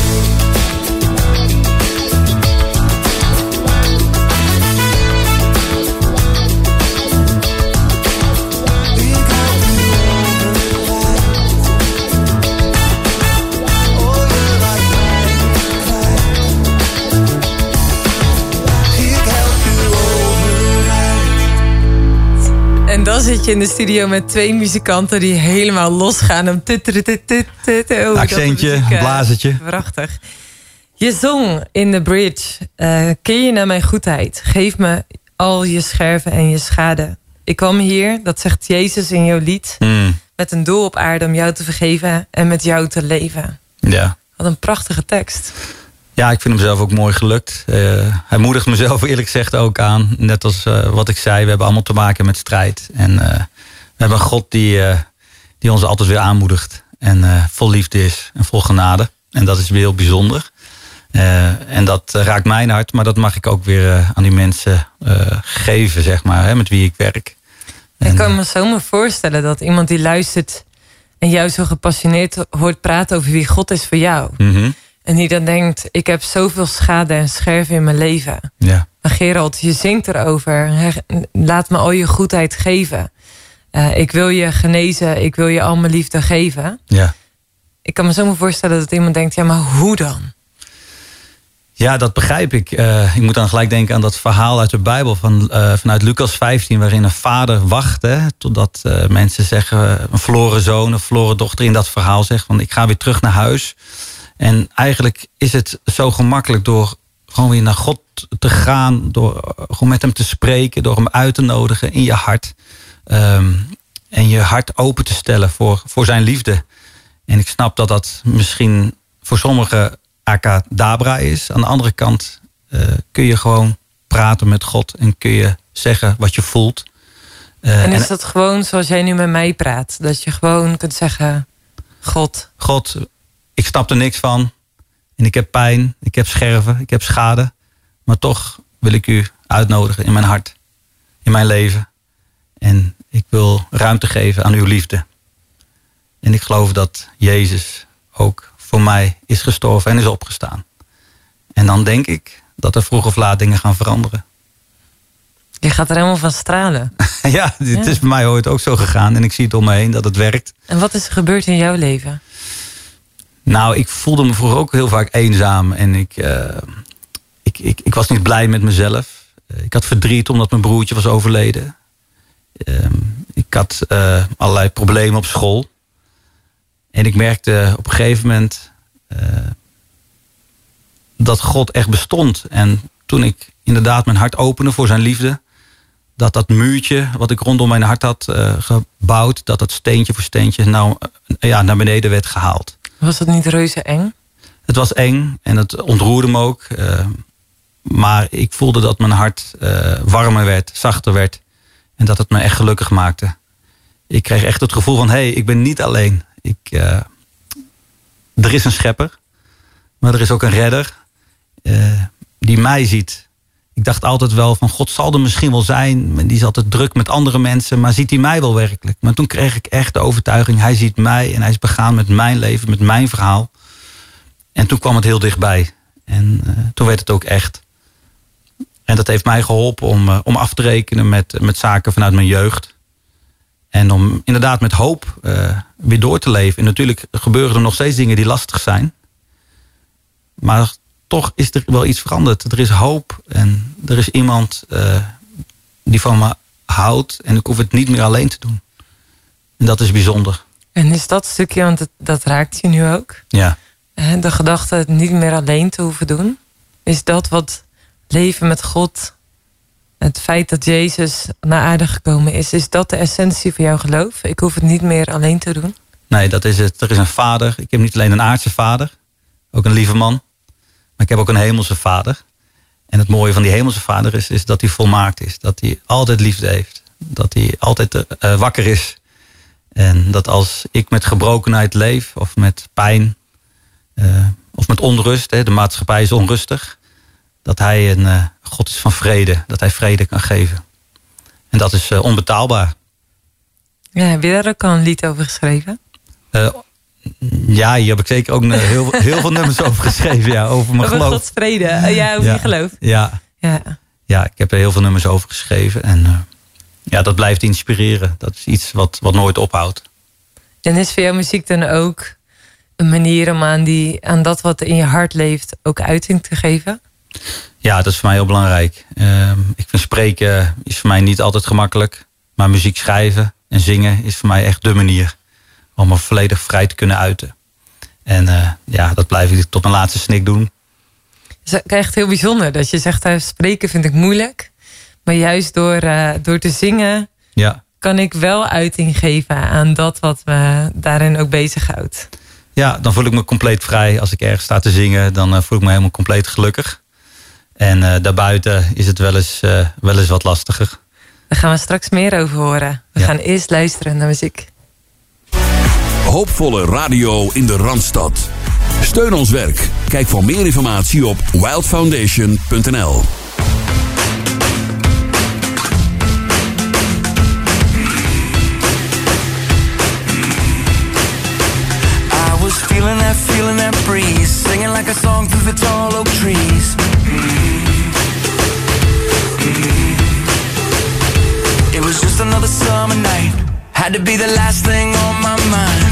En dan zit je in de studio met twee muzikanten die helemaal losgaan om tut, tut, tut, tut, tut. Oh, Accentje, eh, blazertje. Prachtig. Je zong in de bridge. eh keer je naar mijn goedheid. Geef me al je scherven en je schade. Ik kwam hier, dat zegt Jezus in jouw lied. Mm, Met een doel op aarde om jou te vergeven en met jou te leven. ja. Wat een prachtige tekst. Ja, ik vind hem zelf ook mooi gelukt. Eh, hij moedigt mezelf eerlijk gezegd ook aan. Net als eh, wat ik zei, we hebben allemaal te maken met strijd. En eh, we hebben een God die, die ons altijd weer aanmoedigt. En vol liefde is en vol genade. En dat is weer heel bijzonder. En dat raakt mijn hart, maar dat mag ik ook weer aan die mensen geven, zeg maar, hè, met wie ik werk. Ik kan me zo me voorstellen dat iemand die luistert en jou zo gepassioneerd hoort praten over wie God is voor jou. Mhm. En die dan denkt, ik heb zoveel schade en scherven in mijn leven. Ja. Maar Gerald, je zingt erover. Laat me al je goedheid geven. Eh, ik wil je genezen, ik wil je al mijn liefde geven. Ja. Ik kan me zo me voorstellen dat iemand denkt, ja, maar hoe dan? Ja, dat begrijp ik. Eh, ik moet dan gelijk denken aan dat verhaal uit de Bijbel van, eh, vanuit Lucas 15, waarin een vader wacht hè, totdat mensen zeggen, een verloren zoon of verloren dochter in dat verhaal zegt van ik ga weer terug naar huis. En eigenlijk is het zo gemakkelijk door gewoon weer naar God te gaan, door eh, gewoon met hem te spreken, door hem uit te nodigen in je hart. Ehm, en je hart open te stellen voor, voor zijn liefde. En ik snap dat dat misschien voor sommigen akadabra is. Aan de andere kant eh, kun je gewoon praten met God en kun je zeggen wat je voelt. Eh, en is dat gewoon zoals jij nu met mij praat? Dat je gewoon kunt zeggen, God, God, ik snap er niks van. En ik heb pijn, ik heb scherven, ik heb schade. Maar toch wil ik u uitnodigen in mijn hart, in mijn leven. En ik wil ruimte geven aan uw liefde. En ik geloof dat Jezus ook voor mij is gestorven en is opgestaan. En dan denk ik dat er vroeg of laat dingen gaan veranderen. je gaat er helemaal van stralen. ja, dit Ja. is bij mij ooit ook zo gegaan. En ik zie het om me heen dat het werkt. En wat is er gebeurd in jouw leven? Nou, ik voelde me vroeger ook heel vaak eenzaam. En ik, eh, ik, ik, ik was niet blij met mezelf. Eh, ik had verdriet omdat mijn broertje was overleden. Ehm, ik had eh, allerlei problemen op school. En ik merkte op een gegeven moment dat God echt bestond. En toen ik inderdaad mijn hart opende voor zijn liefde, dat dat muurtje wat ik rondom mijn hart had gebouwd, dat dat steentje voor steentje nou, ja, naar beneden werd gehaald. Was dat niet reuze eng? Het was eng en het ontroerde me ook. eh, maar ik voelde dat mijn hart eh, warmer werd, zachter werd. En dat het me echt gelukkig maakte. Ik kreeg echt het gevoel van, hé, hey, ik ben niet alleen. Ik, eh, er is een schepper, maar er is ook een redder die mij ziet. Ik dacht altijd wel van, God zal er misschien wel zijn. Die is altijd druk met andere mensen, maar ziet hij mij wel werkelijk? Maar toen kreeg ik echt de overtuiging, hij ziet mij en hij is begaan met mijn leven, met mijn verhaal. En toen kwam het heel dichtbij. En eh, toen werd het ook echt. En dat heeft mij geholpen om, eh, om af te rekenen met, met zaken vanuit mijn jeugd. En om inderdaad met hoop eh, weer door te leven. En natuurlijk gebeuren er nog steeds dingen die lastig zijn. Maar toch is er wel iets veranderd. Er is hoop en er is iemand eh, die van me houdt. En ik hoef het niet meer alleen te doen. En dat is bijzonder. En is dat stukje, want het- dat raakt je nu ook. Ja. De gedachte het niet meer alleen te hoeven doen. Is dat wat leven met God Het feit dat Jezus naar aarde gekomen is, is dat de essentie van jouw geloof? Ik hoef het niet meer alleen te doen. Nee, dat is het. Er is een vader. Ik heb niet alleen een aardse vader, ook een lieve man. Maar ik heb ook een hemelse vader. En het mooie van die hemelse vader is, is dat hij volmaakt is. Dat hij altijd liefde heeft. Dat hij altijd eh, wakker is. En dat als ik met gebrokenheid leef, of met pijn, eh, of met onrust, hè, de maatschappij is onrustig, dat hij een eh, God is van vrede. Dat hij vrede kan geven. En dat is eh, onbetaalbaar. Ja, heb je daar ook al een lied over geschreven? Ja, hier heb ik zeker ook eh, heel, heel veel nummers over geschreven. Ja, over mijn over geloof. Gods vrede. Eh, ja, over je geloof. Ja, Ja. ja, ik heb er heel veel nummers over geschreven. En eh, ja, dat blijft inspireren. Dat is iets wat, wat nooit ophoudt. En is voor jou muziek dan ook een manier om aan, die, aan dat wat in je hart leeft ook uiting te geven? Ja, dat is voor mij heel belangrijk. Ehm, ik vind spreken is voor mij niet altijd gemakkelijk. Maar muziek schrijven en zingen is voor mij echt de manier. Om me volledig vrij te kunnen uiten. En eh, ja, dat blijf ik tot mijn laatste snik doen. Het is echt heel bijzonder dat je zegt, uh, spreken vind ik moeilijk. Maar juist door, eh, door te zingen Ja. kan ik wel uiting geven aan dat wat me daarin ook bezighoudt. Ja, dan voel ik me compleet vrij. Als ik ergens sta te zingen, dan voel ik me helemaal compleet gelukkig. En daarbuiten is het wel eens, wel eens wat lastiger. Daar gaan we straks meer over horen. We Ja. gaan eerst luisteren naar muziek. Hoopvolle radio in de Randstad. Steun ons werk. Kijk voor meer informatie op wildfoundation.nl. I was feeling that, feeling that breeze, singing like a song through the tall oak trees. It was just another summer night, had to be the last thing on my mind.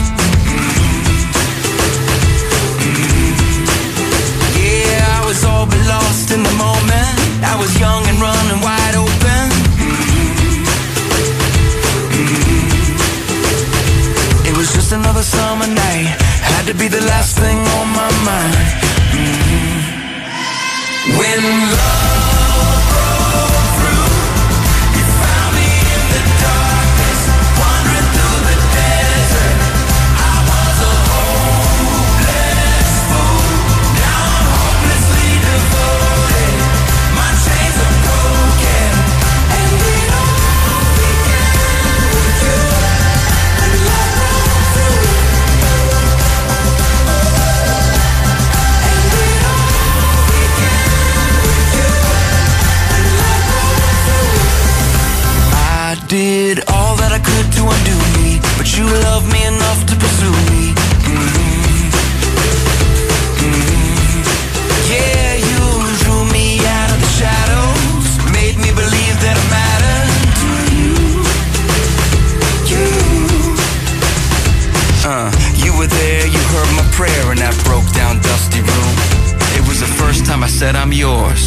Lost in the moment. I was young and running wide open. It was just another summer night. Had to be the last thing on my mind. Mhm. When love you loved me enough to pursue me. Mhm. Mhm. Yeah, you drew me out of the shadows, made me believe that I you. You. Uh, you were there, you heard my prayer in that broke down dusty room. It was the first time I said I'm yours,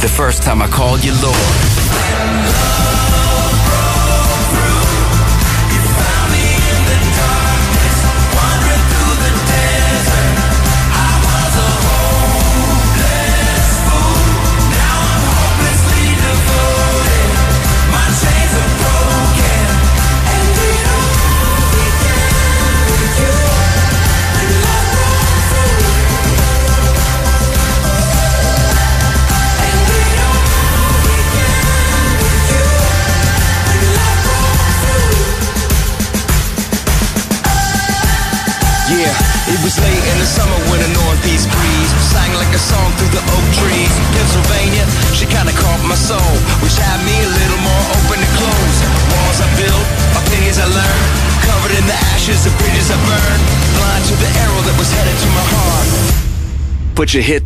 the first time I called you Lord.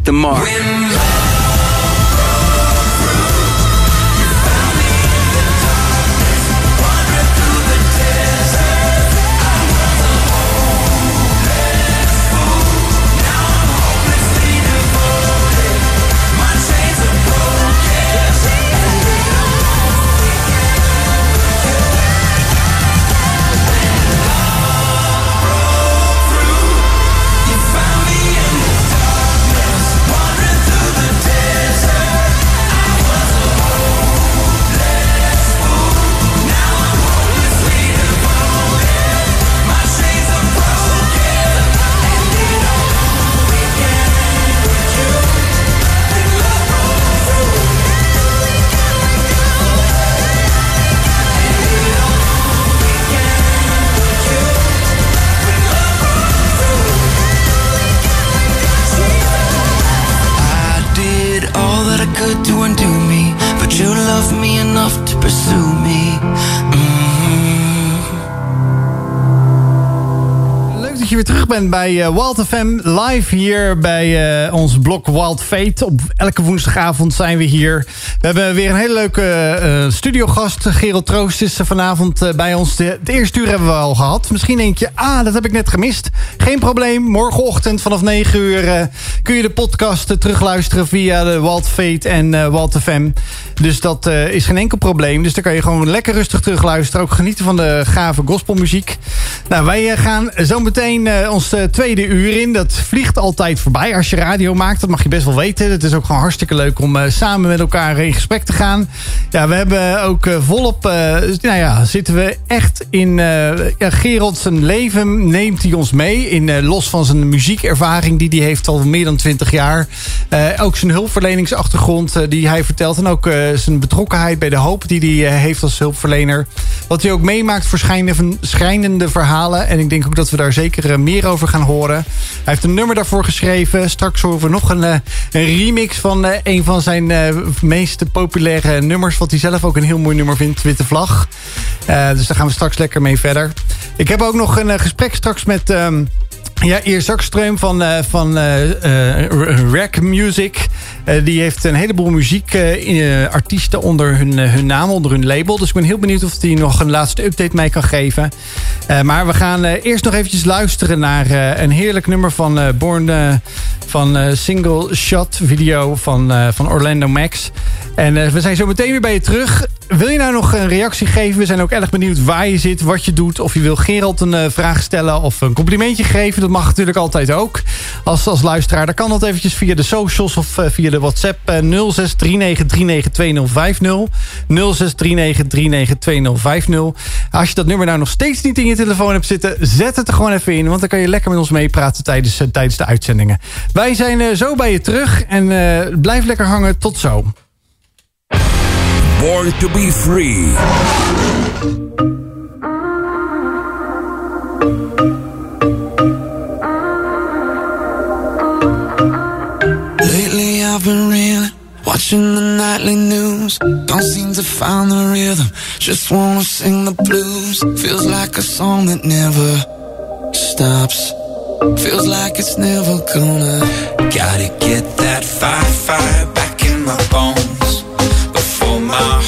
The mark. Bij eh, Wild FM live hier bij eh, ons blok Wild Fate. Op elke woensdagavond zijn we hier. We hebben weer een hele leuke eh, studiogast. Gerald Troost is vanavond bij ons. De, het eerste uur hebben we al gehad. Misschien denk je, ah, dat heb ik net gemist. Geen probleem. Morgenochtend vanaf 9 uur kun je de podcast terugluisteren via de Wild Fate en Wild FM. Dus dat is geen enkel probleem. Dus dan kan je gewoon lekker rustig terugluisteren. Ook genieten van de gave gospelmuziek. Nou, wij gaan zo meteen ons tweede uur in. Dat vliegt altijd voorbij als je radio maakt. Dat mag je best wel weten. Het is ook gewoon hartstikke leuk om eh, samen met elkaar in gesprek te gaan. Ja, we hebben ook eh, volop... eh, nou ja, zitten we echt in... eh ja, zijn leven neemt hij ons mee. In, eh, los van zijn muziekervaring die hij heeft al meer dan 20 jaar. Eh, ook zijn hulpverleningsachtergrond eh, die hij vertelt. En ook eh, zijn betrokkenheid bij de hoop die hij eh, heeft als hulpverlener. Wat hij ook meemaakt voor schijnende, verhalen. En ik denk ook dat we daar zeker eh, meer over gaan horen. Hij heeft een nummer daarvoor geschreven. Straks horen we nog een, eh, remix van eh, een van zijn eh, meest populaire nummers. Wat hij zelf ook een heel mooi nummer vindt. Witte Vlag. Dus daar gaan we straks lekker mee verder. Ik heb ook nog een gesprek straks met... ehm, ja, Eer Zakstreum van, eh, van eh, Rack Music. Die heeft een heleboel muziekartiesten onder hun, hun naam, onder hun label. Dus ik ben heel benieuwd of hij nog een laatste update mee kan geven. Maar we gaan eerst nog eventjes luisteren naar een heerlijk nummer van Born... van Single Shot video van, van Orlando Max. En we zijn zo meteen weer bij je terug. Wil je nou nog een reactie geven? We zijn ook erg benieuwd waar je zit, wat je doet. Of je wil Gerald een vraag stellen of een complimentje geven. Dat mag natuurlijk altijd ook. Als, als luisteraar, dan kan dat eventjes via de socials of eh, via de WhatsApp eh, 0639392050. 0639392050. Als je dat nummer nou nog steeds niet in je telefoon hebt zitten, zet het er gewoon even in. Want dan kan je lekker met ons meepraten tijdens, eh, tijdens de uitzendingen. Wij zijn eh, zo bij je terug en blijf lekker hangen. Tot zo. Born to be free. Watching the nightly news. Don't seem to find the rhythm, just wanna sing the blues. Feels like a song that never stops. Feels like it's never gonna. Gotta get that fire, fire back in my bones. Before my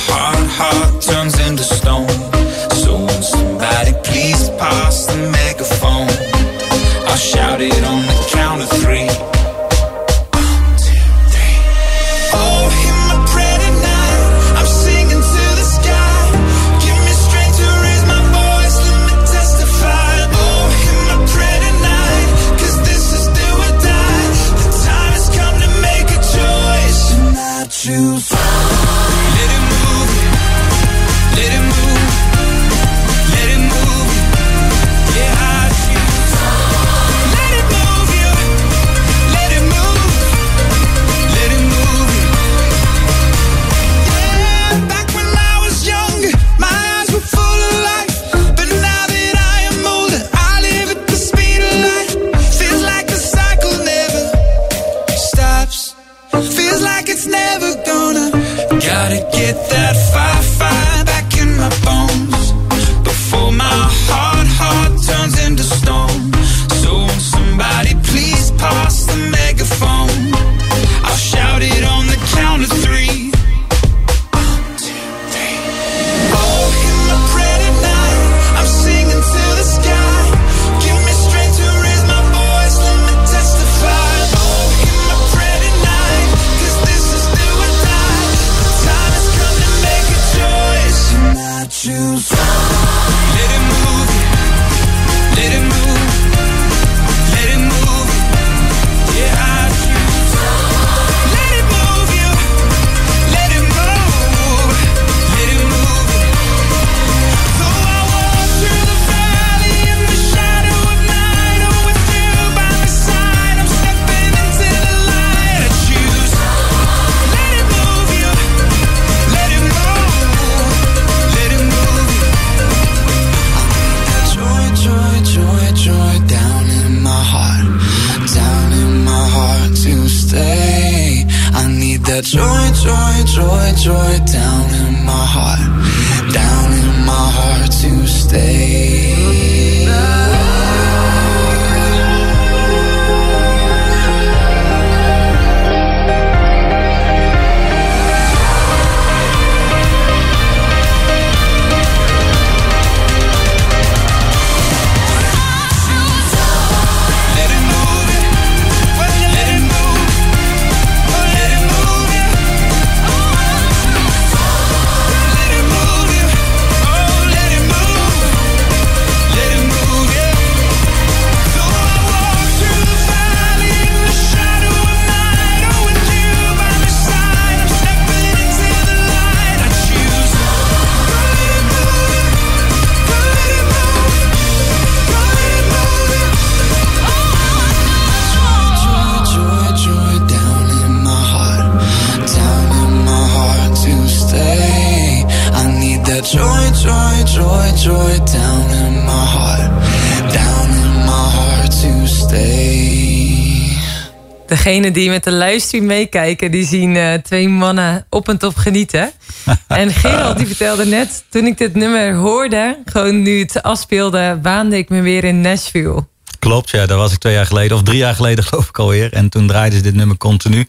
Die met de livestream meekijken, die zien eh, twee mannen op en top genieten. en Gerald die vertelde net, toen ik dit nummer hoorde, gewoon nu het afspeelde, waande ik me weer in Nashville. Klopt, ja, daar was ik twee jaar geleden, of drie jaar geleden geloof ik alweer. En toen draaiden ze dit nummer continu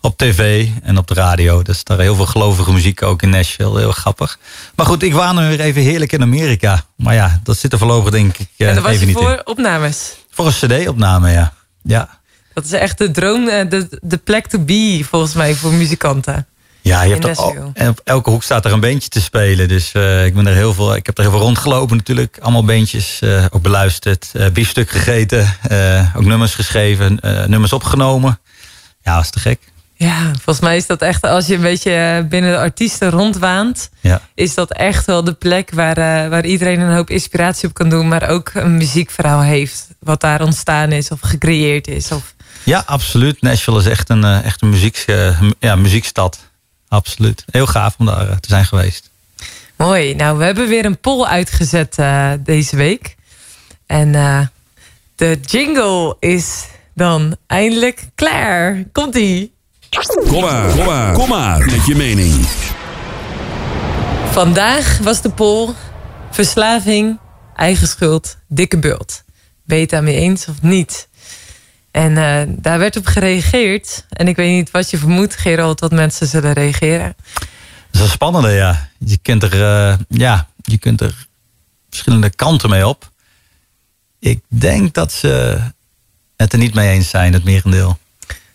op tv en op de radio. Dus daar heel veel gelovige muziek ook in Nashville, heel grappig. Maar goed, ik waan weer even heerlijk in Amerika. Maar ja, dat zit er voorlopig denk ik eh, en dat was even niet voor in. opnames. Voor een cd-opname, ja. Ja, Dat is echt de droom, eh, de, de plek to be volgens mij voor muzikanten. Ja, je hebt er al, en op elke hoek staat er een beentje te spelen. Dus eh, ik, ben er heel veel, ik heb er heel veel rondgelopen natuurlijk. Allemaal beentjes eh, ook beluisterd. biefstuk gegeten. ook nummers geschreven. nummers opgenomen. Ja, dat is te gek. Ja, volgens mij is dat echt, als je een beetje binnen de artiesten rondwaant, Ja. is dat echt wel de plek waar, waar iedereen een hoop inspiratie op kan doen, maar ook een muziekverhaal heeft. Wat daar ontstaan is of gecreëerd is. Of, Ja, absoluut. Nashville is echt een, eh, echt een muziek, eh, ja, muziekstad. Absoluut. Heel gaaf om daar eh, te zijn geweest. mooi. Nou, we hebben weer een poll uitgezet eh, deze week. En eh, de jingle is dan eindelijk klaar. Komt-ie. Kom maar, kom maar, kom maar met je mening. Vandaag was de poll verslaving, eigen schuld, dikke bult. Ben je het daarmee eens of niet? En eh, daar werd op gereageerd. En ik weet niet wat je vermoedt, Gerald, dat mensen zullen reageren. Dat is een spannende, ja. Je kunt er, eh, ja, je kunt er verschillende kanten mee op. Ik denk dat ze het er niet mee eens zijn, het merendeel.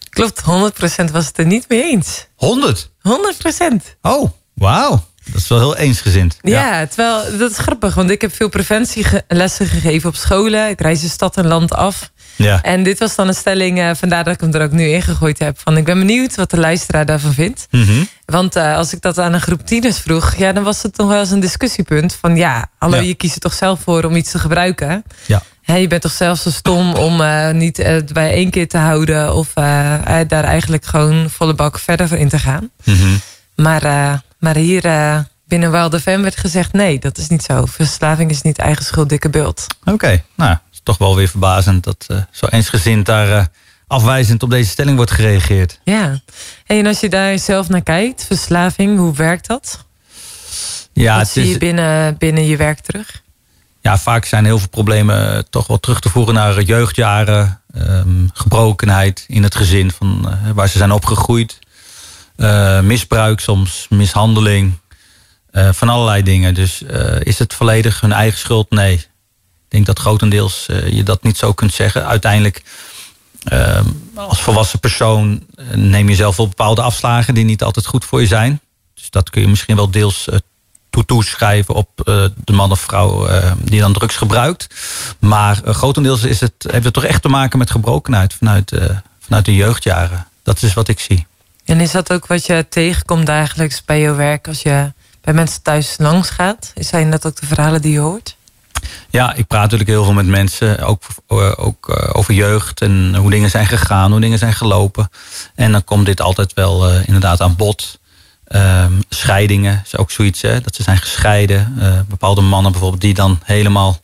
Klopt, 100% was het er niet mee eens. 100? 100%. Oh, wauw. Dat is wel heel eensgezind. Ja, terwijl dat is grappig, want ik heb veel preventielessen gegeven op scholen. Ik reis de stad en land af. Ja. En dit was dan een stelling, eh, vandaar dat ik hem er ook nu in gegooid heb. Van, ik ben benieuwd wat de luisteraar daarvan vindt. Mhm. Want eh, als ik dat aan een groep tieners vroeg, ja, dan was het toch wel eens een discussiepunt. Van ja, hallo, Ja. je kiest er toch zelf voor om iets te gebruiken. Ja. Je bent toch zelf zo stom om eh, niet eh, bij één keer te houden of daar eigenlijk gewoon volle bak verder voor in te gaan. Mhm. Maar, maar hier binnen Wild FM werd gezegd: nee, dat is niet zo. Verslaving is niet eigen schuld, dikke bult. Oké, nou, het toch wel weer verbazend dat eh, zo eensgezind daar eh, afwijzend op deze stelling wordt gereageerd. Ja. En als je daar zelf naar kijkt, verslaving, hoe werkt dat? Ja, Wat het zie is, je binnen, binnen je werk terug? ja, vaak zijn heel veel problemen eh, toch wel terug te voeren naar jeugdjaren, ehm, gebrokenheid in het gezin van, waar ze zijn opgegroeid, misbruik soms, mishandeling, van allerlei dingen. Dus is het volledig hun eigen schuld? Nee. Ik denk dat grotendeels eh, je dat niet zo kunt zeggen. Uiteindelijk, ehm, als volwassen persoon, eh, neem je zelf wel bepaalde afslagen die niet altijd goed voor je zijn. Dus dat kun je misschien wel deels eh, toe toeschrijven op de man of vrouw eh, die dan drugs gebruikt. Maar grotendeels is het, heeft het toch echt te maken met gebrokenheid vanuit, vanuit de jeugdjaren. Dat is wat ik zie. En is dat ook wat je tegenkomt dagelijks bij je werk als je bij mensen thuis langs gaat? Zijn dat ook de verhalen die je hoort? Ja, ik praat natuurlijk heel veel met mensen, ook, eh, ook eh, over jeugd en hoe dingen zijn gegaan, hoe dingen zijn gelopen. En dan komt dit altijd wel eh, inderdaad aan bod. Ehm, scheidingen is ook zoiets, hè, dat ze zijn gescheiden. Bepaalde mannen bijvoorbeeld die dan helemaal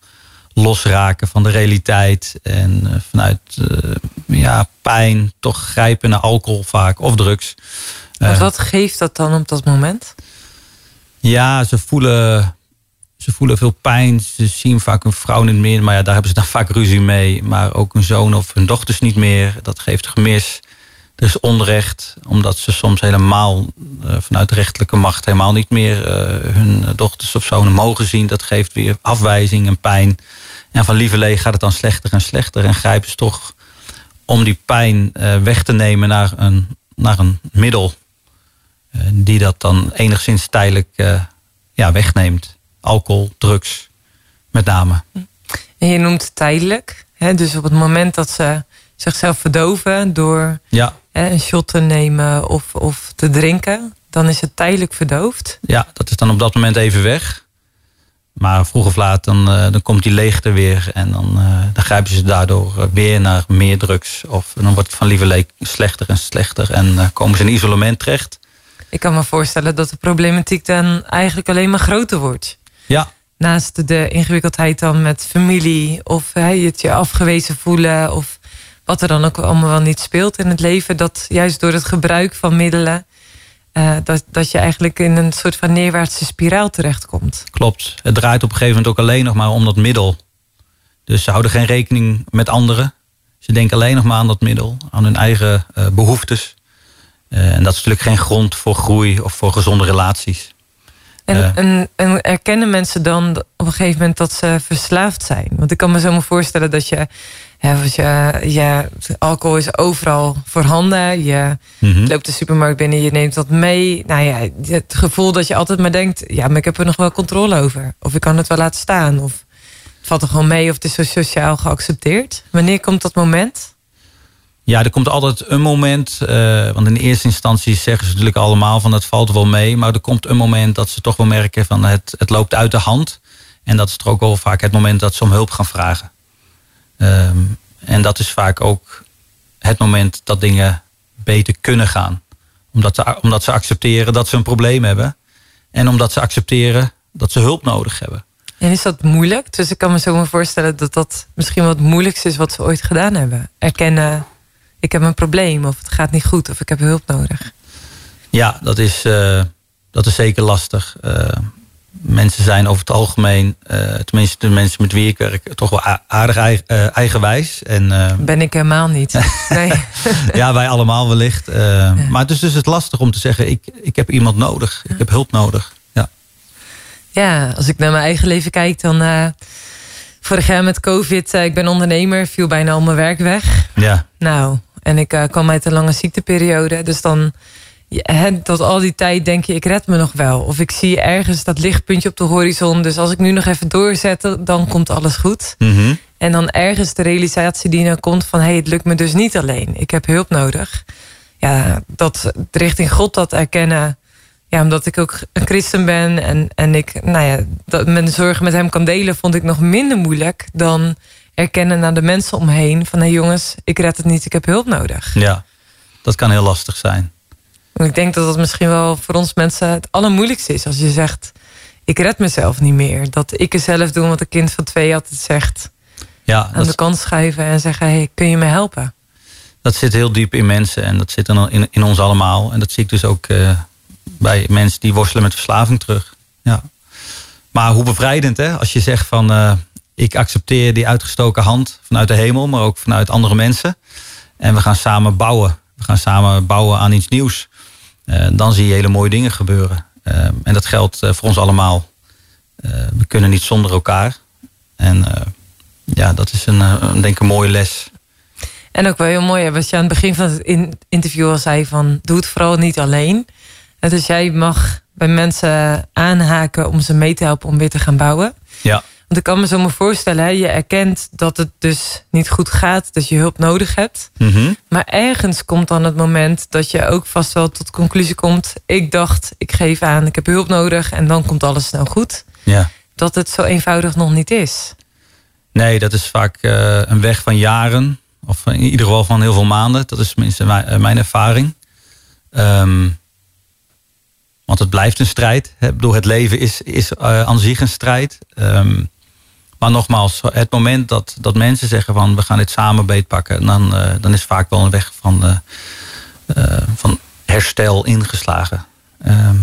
losraken van de realiteit. En vanuit ja, pijn toch grijpen naar alcohol vaak of drugs. Want Eh, wat geeft dat dan op dat moment? ja, ze voelen, ze voelen veel pijn. Ze zien vaak hun vrouw niet meer. Maar ja, daar hebben ze dan vaak ruzie mee. Maar ook hun zoon of hun dochters niet meer. Dat geeft gemis. Er is onrecht. Omdat ze soms helemaal eh, vanuit de rechterlijke macht... helemaal niet meer eh, hun dochters of zonen mogen zien. Dat geeft weer afwijzing en pijn. En van lieverlee gaat het dan slechter en slechter. En grijpen ze toch om die pijn eh, weg te nemen naar een, naar een middel die dat dan enigszins tijdelijk ja, wegneemt. Alcohol, drugs, met name. En je noemt het tijdelijk. Hè? Dus op het moment dat ze zichzelf verdoven door Ja, hè, een shot te nemen of, of te drinken, dan is het tijdelijk verdoofd. ja, dat is dan op dat moment even weg. Maar vroeg of laat dan, eh, dan komt die leegte weer. En dan, eh, dan grijpen ze daardoor eh, weer naar meer drugs. Of dan wordt het van lieverlee slechter en slechter. En eh, komen ze in isolement terecht. Ik kan me voorstellen dat de problematiek dan eigenlijk alleen maar groter wordt. Ja, naast de ingewikkeldheid dan met familie of hè, het je afgewezen voelen of wat er dan ook allemaal wel niet speelt in het leven, dat juist door het gebruik van middelen, eh, dat, dat je eigenlijk in een soort van neerwaartse spiraal terechtkomt. Klopt. Het draait op een gegeven moment ook alleen nog maar om dat middel. Dus ze houden geen rekening met anderen. Ze denken alleen nog maar aan dat middel, aan hun eigen eh, behoeftes. Eh, en dat is natuurlijk geen grond voor groei of voor gezonde relaties. En, en, en erkennen mensen dan op een gegeven moment dat ze verslaafd zijn? Want ik kan me zo maar voorstellen dat je, hè, als je, je alcohol is overal voorhanden. Je Mhm. loopt de supermarkt binnen, je neemt dat mee. Nou ja, het gevoel dat je altijd maar denkt, ja, maar ik heb er nog wel controle over. Of ik kan het wel laten staan. Of het valt er gewoon mee of het is zo sociaal geaccepteerd. Wanneer komt dat moment? Ja, er komt altijd een moment, eh, want in eerste instantie zeggen ze natuurlijk allemaal van het valt wel mee, maar er komt een moment dat ze toch wel merken van het, het loopt uit de hand. En dat is er ook wel vaak het moment dat ze om hulp gaan vragen. Ehm, en dat is vaak ook het moment dat dingen beter kunnen gaan. Omdat ze, omdat ze accepteren dat ze een probleem hebben. En omdat ze accepteren dat ze hulp nodig hebben. En is dat moeilijk? Dus ik kan me zo maar voorstellen dat dat misschien wat moeilijkste is wat ze ooit gedaan hebben. Erkennen, ik heb een probleem of het gaat niet goed of ik heb hulp nodig. Ja, dat is, eh, dat is zeker lastig. Eh, mensen zijn over het algemeen, eh, tenminste de mensen met wie ik werk, toch wel aardig eigen, eigenwijs. En Ben ik helemaal niet. Nee. ja, wij allemaal wellicht. Maar het is dus het lastig om te zeggen, ik, ik heb iemand nodig. Ik heb hulp nodig. Ja. Ja, als ik naar mijn eigen leven kijk, dan. vorig jaar met COVID, ik ben ondernemer, viel bijna al mijn werk weg. Ja. Nou, en ik eh, kwam uit een lange ziekteperiode. Dus dan, hè, tot al die tijd denk je, ik red me nog wel. Of ik zie ergens dat lichtpuntje op de horizon. Dus als ik nu nog even doorzet, dan komt alles goed. Mhm. En dan ergens de realisatie die dan komt van... hé, hey, het lukt me dus niet alleen. Ik heb hulp nodig. Ja, dat richting God dat erkennen... Ja, omdat ik ook een christen ben en, en ik nou ja, dat mijn zorgen met hem kan delen... vond ik nog minder moeilijk dan erkennen naar de mensen omheen... van hé hey jongens, ik red het niet, ik heb hulp nodig. ja, dat kan heel lastig zijn. Ik denk dat dat misschien wel voor ons mensen het allermoeilijkste is... als je zegt, ik red mezelf niet meer. Dat ik er zelf doe wat een kind van twee altijd zegt... Ja, aan de kant schuiven en zeggen... hey, kun je me helpen? dat zit heel diep in mensen en dat zit in, in, in ons allemaal. En dat zie ik dus ook eh, bij mensen die worstelen met verslaving terug. Ja. Maar hoe bevrijdend hè, als je zegt van eh, ik accepteer die uitgestoken hand vanuit de hemel, maar ook vanuit andere mensen. En we gaan samen bouwen. We gaan samen bouwen aan iets nieuws. Eh, dan zie je hele mooie dingen gebeuren. Eh, en dat geldt eh, voor ons allemaal. We kunnen niet zonder elkaar. En ja, dat is een, een, denk ik een mooie les. En ook wel heel mooi, wat je aan het begin van het in- interview al zei van... doe het vooral niet alleen. En Dus jij mag bij mensen aanhaken om ze mee te helpen om weer te gaan bouwen. Ja. Want ik kan me zo maar voorstellen, hè, je erkent dat het dus niet goed gaat... dat je hulp nodig hebt. Mhm. Maar ergens komt dan het moment dat je ook vast wel tot de conclusie komt... ik dacht, ik geef aan, ik heb hulp nodig en dan komt alles snel goed. Ja. Dat het zo eenvoudig nog niet is. Nee, dat is vaak eh, een weg van jaren. Of in ieder geval van heel veel maanden. Dat is tenminste mijn, eh, mijn ervaring. Ehm, want het blijft een strijd. Hè. Bedoel, het leven is, is eh, aan zich een strijd. Ehm, maar nogmaals, het moment dat, dat mensen zeggen van we gaan dit samen beetpakken. Dan, eh, dan is vaak wel een weg van, eh, eh, van herstel ingeslagen. Ehm,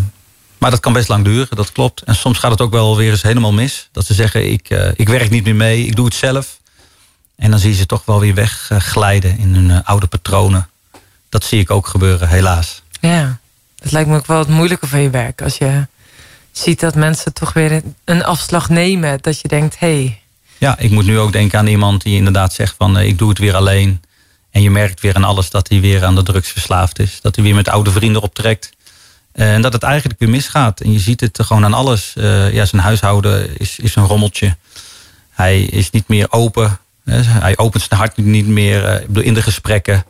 maar dat kan best lang duren, dat klopt. En soms gaat het ook wel weer eens helemaal mis. Dat ze zeggen, ik, ik werk niet meer mee, ik doe het zelf. En dan zie je ze toch wel weer wegglijden in hun oude patronen. Dat zie ik ook gebeuren, helaas. Ja, dat lijkt me ook wel het moeilijke van je werk. Als je ziet dat mensen toch weer een afslag nemen. Dat je denkt, hé, hey, Ja, ik moet nu ook denken aan iemand die inderdaad zegt van eh, ik doe het weer alleen. En je merkt weer aan alles dat hij weer aan de drugs verslaafd is. Dat hij weer met oude vrienden optrekt. Eh, En dat het eigenlijk weer misgaat. En je ziet het gewoon aan alles. Eh, ja, zijn huishouden is, is een rommeltje. Hij is niet meer open. Hij opent zijn hart niet meer in de gesprekken.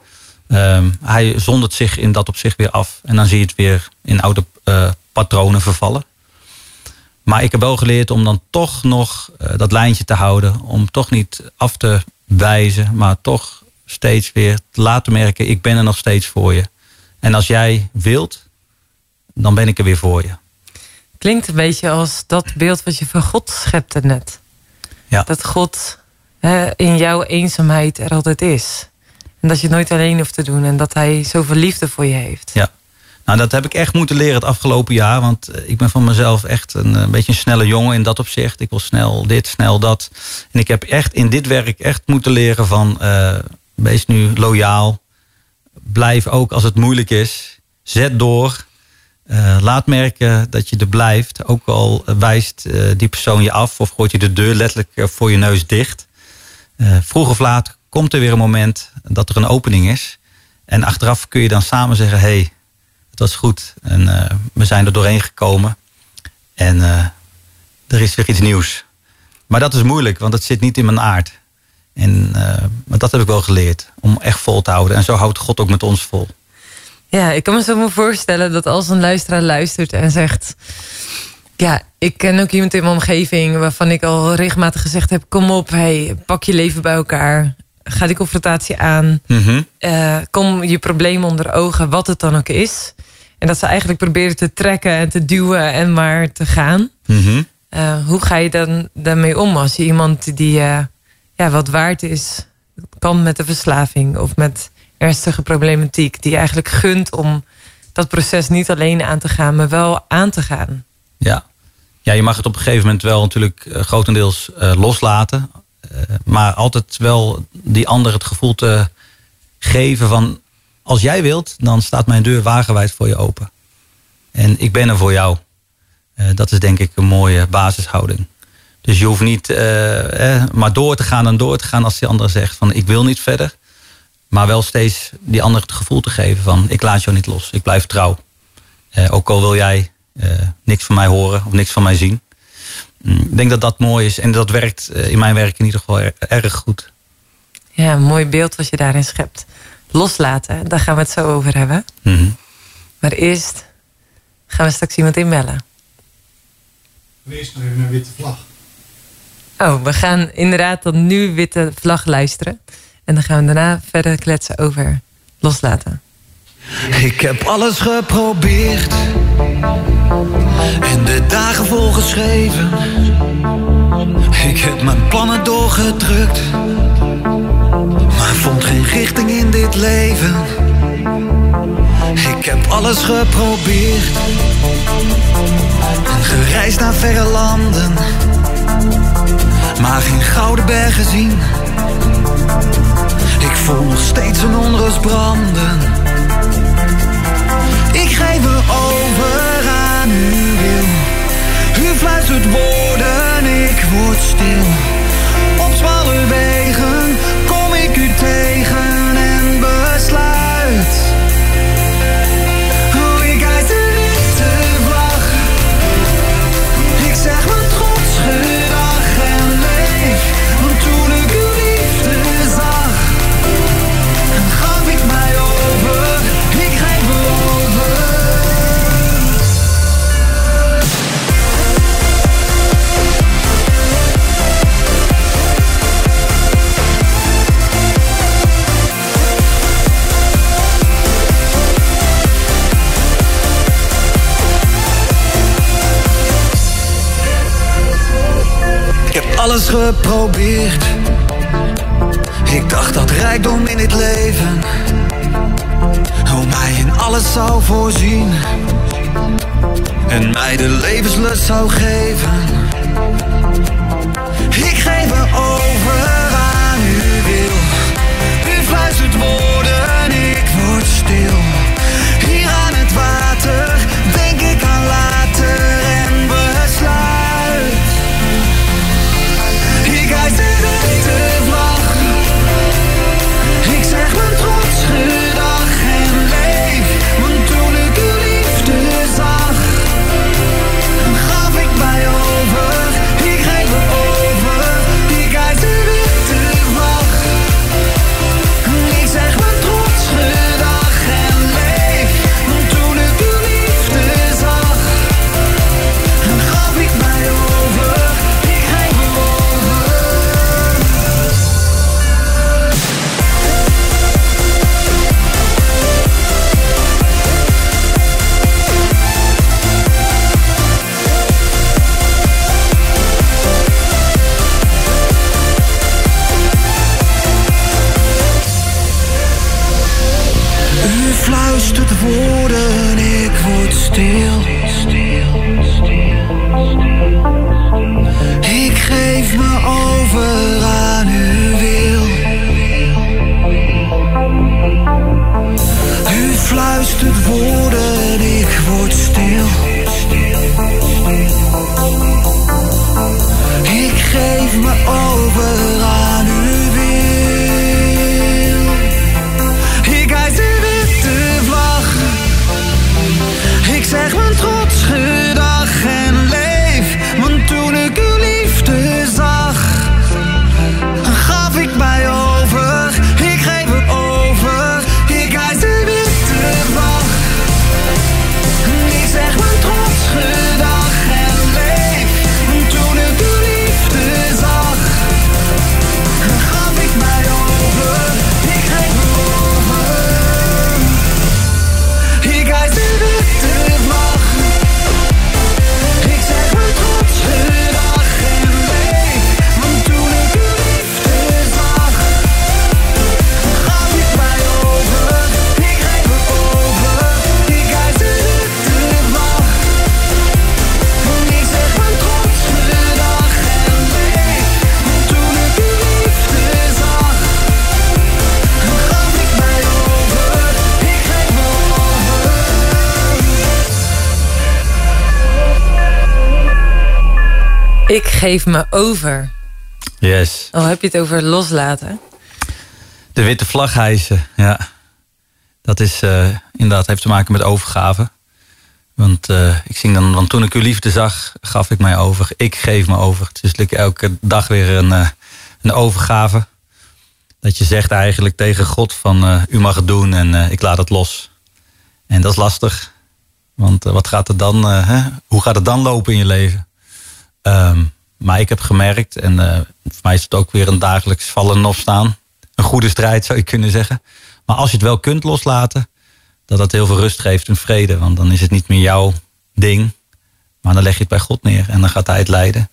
Ehm, hij zondert zich in dat op zich weer af. En dan zie je het weer in oude patronen vervallen. Maar ik heb wel geleerd om dan toch nog eh, dat lijntje te houden. Om toch niet af te wijzen, maar toch steeds weer te laten merken: ik ben er nog steeds voor je. En als jij wilt, dan ben ik er weer voor je. Klinkt een beetje als dat beeld wat je van God schepte net. Ja. Dat God hè, in jouw eenzaamheid er altijd is. En dat je het nooit alleen hoeft te doen. En dat hij zoveel liefde voor je heeft. Ja. Nou, dat heb ik echt moeten leren het afgelopen jaar. Want eh, ik ben van mezelf echt een, eh, beetje een snelle jongen in dat opzicht. Ik wil snel dit, snel dat. En ik heb echt in dit werk echt moeten leren van... eh, wees nu loyaal. Blijf ook als het moeilijk is. Zet door. Laat merken dat je er blijft. Ook al wijst die persoon je af of gooit je de deur letterlijk voor je neus dicht. Vroeg of laat komt er weer een moment dat er een opening is. En achteraf kun je dan samen zeggen: hey, het was goed. En eh, we zijn er doorheen gekomen. En eh, er is weer iets nieuws. Maar dat is moeilijk, want het zit niet in mijn aard. En, eh, maar dat heb ik wel geleerd. Om echt vol te houden. En zo houdt God ook met ons vol. Ja, ik kan me zo maar voorstellen dat als een luisteraar luistert en zegt... Ja, ik ken ook iemand in mijn omgeving waarvan ik al regelmatig gezegd heb... kom op, hey, pak je leven bij elkaar. Ga die confrontatie aan. Mhm. Kom je probleem onder ogen, wat het dan ook is. En dat ze eigenlijk proberen te trekken en te duwen en maar te gaan. Mhm. Eh, hoe ga je dan daarmee om als je iemand die eh, ja, wat waard is... kan met de verslaving of met ernstige problematiek... die je eigenlijk gunt om dat proces niet alleen aan te gaan... maar wel aan te gaan. Ja. ja, je mag het op een gegeven moment wel natuurlijk eh, grotendeels loslaten. Maar altijd wel die ander het gevoel te geven van... als jij wilt, dan staat mijn deur wagenwijd voor je open. En ik ben er voor jou. Eh, dat is denk ik een mooie basishouding. Dus je hoeft niet eh, maar door te gaan en door te gaan als die ander zegt van ik wil niet verder. Maar wel steeds die ander het gevoel te geven van ik laat jou niet los, ik blijf trouw. Eh, ook al wil jij eh, niks van mij horen of niks van mij zien. Mm, Ik denk dat dat mooi is en dat werkt in mijn werk in ieder geval er- erg goed. Ja, een mooi beeld wat je daarin schept. Loslaten, daar gaan we het zo over hebben. Mhm. Maar eerst gaan we straks iemand inbellen. Eerst nog even een witte vlag. Oh, we gaan inderdaad dan nu witte vlag luisteren. En dan gaan we daarna verder kletsen over loslaten. Ik heb alles geprobeerd en de dagen volgeschreven. Ik heb mijn plannen doorgedrukt, maar vond geen richting in dit leven. Ik heb alles geprobeerd en gereisd naar verre landen, maar geen gouden berg gezien. Ik voel nog steeds een onrust branden. Ik geef me over aan uw wil. U fluistert woorden, ik word stil. Op smalle wegen kom alles geprobeerd. Ik dacht dat rijkdom in het leven. Hoe mij in alles zou voorzien. En mij de levenslust zou geven. Geef me over. Yes. Oh, heb je het over loslaten? De witte vlag hijsen, ja. Dat is eh, inderdaad, heeft te maken met overgave. Want eh, ik zing dan, want toen ik uw liefde zag, gaf ik mij over. Ik geef me over. Het is natuurlijk elke dag weer een, eh, een overgave. Dat je zegt eigenlijk tegen God van, u mag het doen en ik laat het los. En dat is lastig. Want wat gaat er dan, hè? hoe gaat het dan lopen in je leven? Ehm, maar ik heb gemerkt, en eh, voor mij is het ook weer een dagelijks vallen en opstaan. Een goede strijd zou je kunnen zeggen. Maar als je het wel kunt loslaten, dat dat heel veel rust geeft en vrede. Want dan is het niet meer jouw ding, maar dan leg je het bij God neer en dan gaat hij het leiden.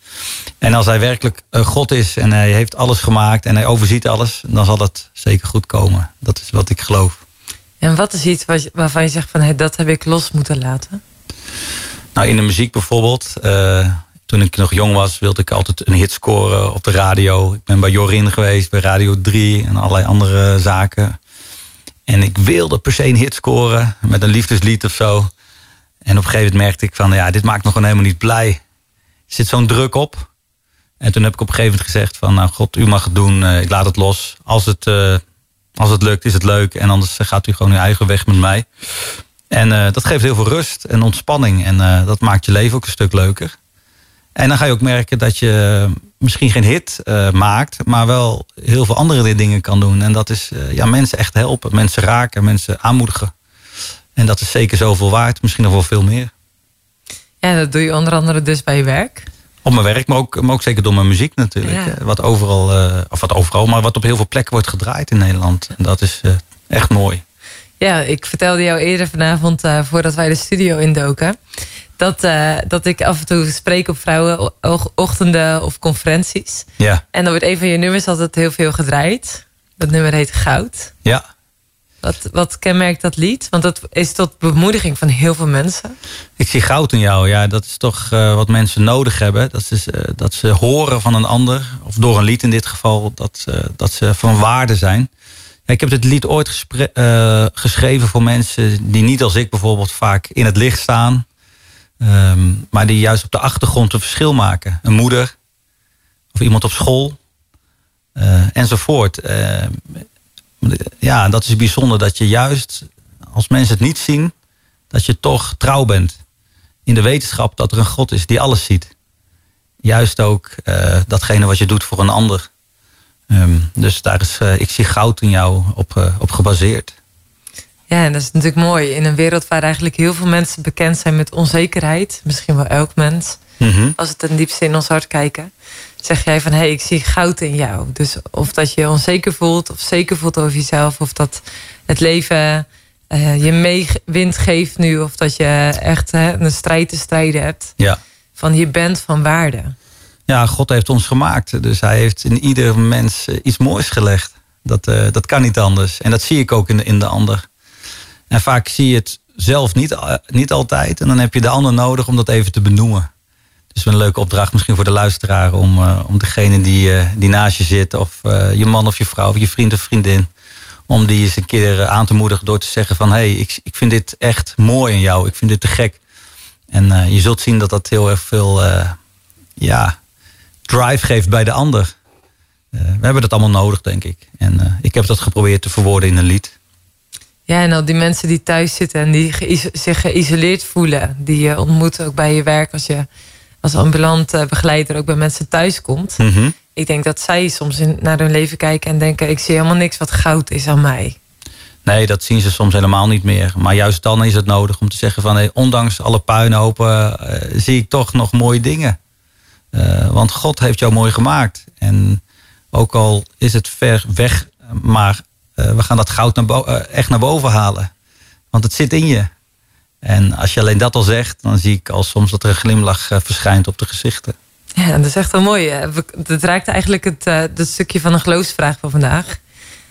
En als hij werkelijk eh, God is en hij heeft alles gemaakt en hij overziet alles, dan zal dat zeker goed komen. Dat is wat ik geloof. En wat is iets waarvan je zegt van hé, dat heb ik los moeten laten? Nou, in de muziek bijvoorbeeld. eh, toen ik nog jong was, wilde ik altijd een hit scoren op de radio. Ik ben bij Jorin geweest, bij Radio 3 en allerlei andere zaken. En ik wilde per se een hit scoren met een liefdeslied of zo. En op een gegeven moment merkte ik van, ja, dit maakt me gewoon helemaal niet blij. Er zit zo'n druk op. En toen heb ik op een gegeven moment gezegd van, nou God, u mag het doen, eh, ik laat het los. Als het, eh, als het lukt, is het leuk. En anders gaat u gewoon uw eigen weg met mij. En eh, dat geeft heel veel rust en ontspanning. En dat maakt je leven ook een stuk leuker. En dan ga je ook merken dat je misschien geen hit eh, maakt, maar wel heel veel andere dingen kan doen. En dat is eh, ja, mensen echt helpen, mensen raken, mensen aanmoedigen. En dat is zeker zoveel waard, misschien nog wel veel meer. Ja, dat doe je onder andere dus bij je werk. Op mijn werk, maar ook, maar ook zeker door mijn muziek natuurlijk. Ja. Wat overal, eh, of wat overal, maar wat op heel veel plekken wordt gedraaid in Nederland. En dat is echt mooi. Ja, ik vertelde jou eerder vanavond, voordat wij de studio indoken, dat, eh, dat ik af en toe spreek op vrouwenochtenden of conferenties. Ja, En dan wordt een van je nummers altijd heel veel gedraaid. Dat nummer heet Goud. ja. Wat, wat kenmerkt dat lied? Want dat is tot bemoediging van heel veel mensen. Ik zie goud in jou. Ja, dat is toch eh, wat mensen nodig hebben. Dat, is, eh, dat ze horen van een ander, of door een lied in dit geval, dat, dat ze van waarde zijn. Ik heb dit lied ooit geschreven voor mensen die niet als ik bijvoorbeeld vaak in het licht staan. Ehm, maar die juist op de achtergrond een verschil maken. Een moeder of iemand op school eh, enzovoort. Eh, ja, dat is bijzonder dat je juist als mensen het niet zien, dat je toch trouw bent in de wetenschap dat er een God is die alles ziet. Juist ook eh, datgene wat je doet voor een ander. Ehm, dus daar is, eh, ik zie goud in jou op, op gebaseerd. Ja, en dat is natuurlijk mooi. In een wereld waar eigenlijk heel veel mensen bekend zijn met onzekerheid. Misschien wel elk mens. Mhm. Als het ten diepste in ons hart kijken. Zeg jij van, hé, hey, ik zie goud in jou. Dus of dat je onzeker voelt of zeker voelt over jezelf. Of dat het leven eh, je mee wind geeft nu. Of dat je echt hè, een strijd te strijden hebt. Ja. Van je bent van waarde. ja, God heeft ons gemaakt. Dus hij heeft in ieder mens eh, iets moois gelegd. Dat, eh, dat kan niet anders. En dat zie ik ook in de, in de ander. En vaak zie je het zelf niet, eh, niet altijd. En dan heb je de ander nodig om dat even te benoemen. Dus een leuke opdracht misschien voor de luisteraar... om, eh, om degene die, eh, die naast je zit... of je man of je vrouw of je vriend of vriendin... om die eens een keer aan te moedigen door te zeggen van... hé, hey, ik, ik vind dit echt mooi in jou. Ik vind dit te gek. En je zult zien dat dat heel erg veel... ja, drive geeft bij de ander. We hebben dat allemaal nodig, denk ik. En ik heb dat geprobeerd te verwoorden in een lied. Ja, en al die mensen die thuis zitten en die zich geïsoleerd voelen, die je ontmoet ook bij je werk als je als ambulant eh, begeleider ook bij mensen thuis komt. Mhm. Ik denk dat zij soms in, naar hun leven kijken en denken: ik zie helemaal niks wat goud is aan mij. Nee, dat zien ze soms helemaal niet meer. Maar juist dan is het nodig om te zeggen van... Hey, ondanks alle puinhopen eh, zie ik toch nog mooie dingen. Eh, want God heeft jou mooi gemaakt. En ook al is het ver weg, maar we gaan dat goud naar eh, echt naar boven halen. Want het zit in je. En als je alleen dat al zegt, dan zie ik al soms dat er een glimlach eh, verschijnt op de gezichten. Ja, dat is echt wel mooi. Dat raakt eigenlijk het, eh, dat stukje van een geloofsvraag van vandaag.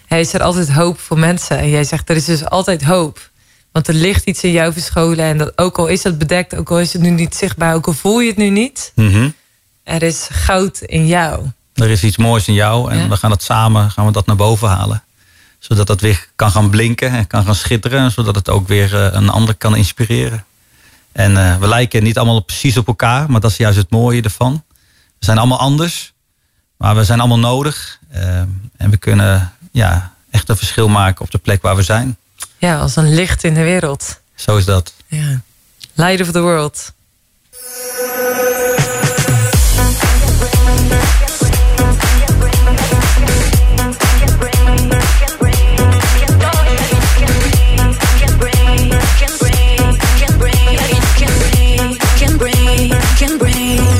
Hij is er altijd hoop voor mensen. En jij zegt, er is dus altijd hoop. Want er ligt iets in jou verscholen. En dat, ook al is het bedekt, ook al is het nu niet zichtbaar, ook al voel je het nu niet. Mhm. Er is goud in jou. Er is iets moois in jou en Ja. we gaan het samen gaan we dat naar boven halen. Zodat dat weer kan gaan blinken en kan gaan schitteren. En zodat het ook weer eh, een ander kan inspireren. En eh, we lijken niet allemaal precies op elkaar, maar dat is juist het mooie ervan. We zijn allemaal anders, maar we zijn allemaal nodig. Eh, en we kunnen ja, echt een verschil maken op de plek waar we zijn. Ja, als een licht in de wereld. Zo is dat. Ja. Light of the world.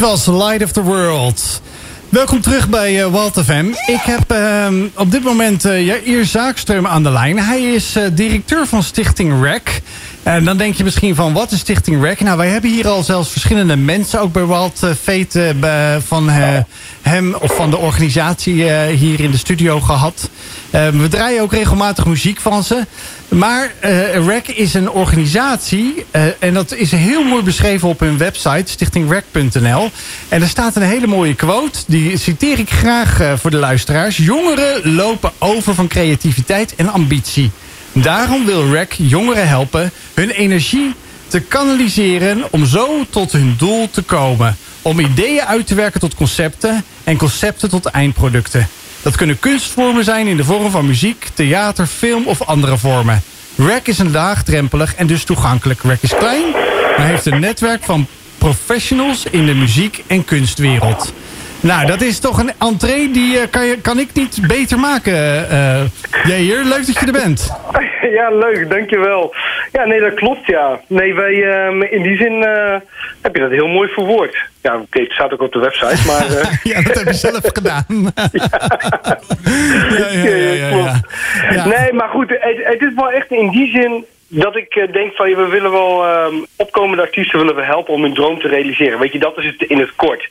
Dit was Light of the World. Welkom terug bij eh Walt FM. Ik heb ehm, op dit moment eh Jair Zaakstreum aan de lijn. Hij is eh, directeur van Stichting REC. En dan denk je misschien van, wat is Stichting REC? Nou, wij hebben hier al zelfs verschillende mensen, ook bij Walt bij- van hem of van de organisatie hier in de studio gehad. Eh, we draaien ook regelmatig muziek van ze. Maar eh REC is een organisatie eh, en dat is heel mooi beschreven op hun website, stichtingrec.nl. En er staat een hele mooie quote, die citeer ik graag eh, voor de luisteraars. Jongeren lopen over van creativiteit en ambitie. Daarom wil REC jongeren helpen hun energie te kanaliseren om zo tot hun doel te komen. Om ideeën uit te werken tot concepten en concepten tot eindproducten. Dat kunnen kunstvormen zijn in de vorm van muziek, theater, film of andere vormen. REC is een laagdrempelig en dus toegankelijk. REC is klein, maar heeft een netwerk van professionals in de muziek- en kunstwereld. Nou, dat is toch een entree die eh, kan, je, kan ik niet beter maken. eh Jair, leuk dat je er bent. Ja, leuk, dankjewel. Ja, nee, dat klopt, ja. Nee, wij, ehm, in die zin eh, heb je dat heel mooi verwoord. Ja, oké, het staat ook op de website, maar... ja, dat heb je zelf gedaan. ja, ja, ja, ja, ja. Ja. Nee, maar goed, het, het is wel echt in die zin dat ik eh, denk van, we willen wel ehm, opkomende artiesten willen we helpen om hun droom te realiseren. Weet je, dat is het in het kort.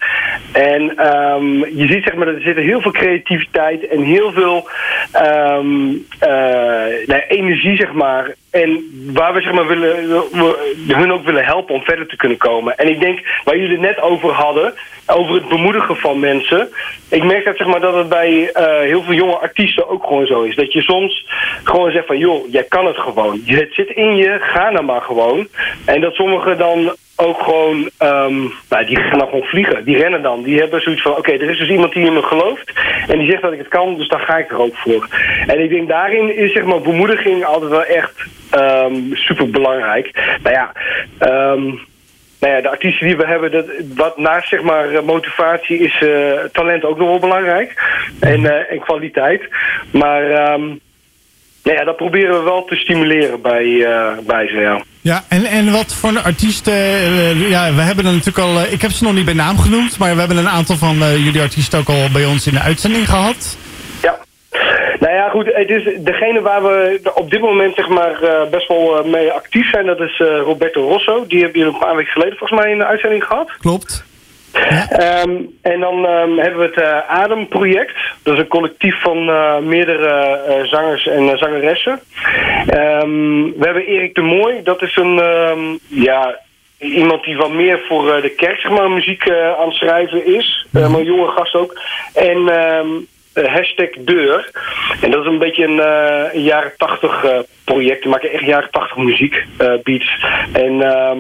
En ehm, je ziet zeg maar, dat er zit heel veel creativiteit en heel veel ehm, eh, nou, energie, zeg maar. En waar we zeg maar willen, we, hun ook willen helpen om verder te kunnen komen. En ik denk, waar jullie het net over hadden, over het bemoedigen van mensen. Ik merk dat, zeg maar, dat het bij eh, heel veel jonge artiesten ook gewoon zo is. Dat je soms gewoon zegt van, joh, jij kan het gewoon. Het zit in je, ga nou maar gewoon. En dat sommigen dan ook gewoon, ehm, nou, die gaan dan gewoon vliegen. Die rennen dan. Die hebben zoiets van, oké, er is dus iemand die in me gelooft. En die zegt dat ik het kan, dus dan ga ik er ook voor. En ik denk daarin is zeg maar bemoediging altijd wel echt super belangrijk. Nou ja, ehm, nou ja, de artiesten die we hebben, dat, wat naast zeg maar eh, motivatie is eh, talent ook nog wel belangrijk. En, eh, en kwaliteit. Maar ehm, nou ja, dat proberen we wel te stimuleren bij, eh, bij ze, ja. En, en wat voor artiesten... ja, we hebben er natuurlijk al... ik heb ze nog niet bij naam genoemd... maar we hebben een aantal van jullie artiesten ook al bij ons in de uitzending gehad. Nou ja, goed, het is degene waar we op dit moment zeg maar eh, best wel eh, mee actief zijn, dat is eh, Roberto Rosso. Die hebben jullie een paar weken geleden volgens mij in de uitzending gehad. Klopt. Ehm, en dan ehm, hebben we het eh, Adem-project. Dat is een collectief van meerdere zangers en zangeressen. Ehm, we hebben Erik de Mooi. Dat is een, ja, iemand die wat meer voor de kerk zeg maar, muziek aan het schrijven is. Maar een jonge gast ook. En hashtag deur. En dat is een beetje een, eh, jaren tachtig eh, project. Die maken echt jaren tachtig muziek, eh, beats. En... ehm,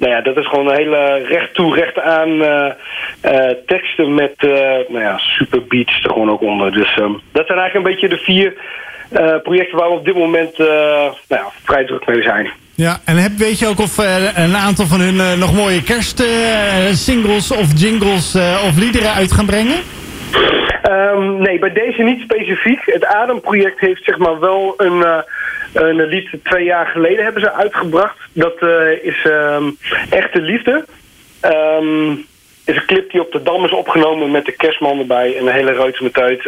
nou ja, dat is gewoon een hele recht toe, recht aan eh, eh, teksten met eh, nou ja, super beats er gewoon ook onder. Dus ehm, dat zijn eigenlijk een beetje de vier eh, projecten waar we op dit moment eh, nou ja, vrij druk mee zijn. Ja, en heb, weet je ook of eh, een aantal van hun eh, nog mooie kerstsingles of jingles eh, of liederen uit gaan brengen? Ehm, nee, bij deze niet specifiek. Het Ademproject heeft zeg maar wel een, eh, een lied twee jaar geleden hebben ze uitgebracht. Dat eh, is ehm, Echte Liefde. Ehm is een clip die op de Dam is opgenomen met de kerstman erbij en een hele reuze met uit.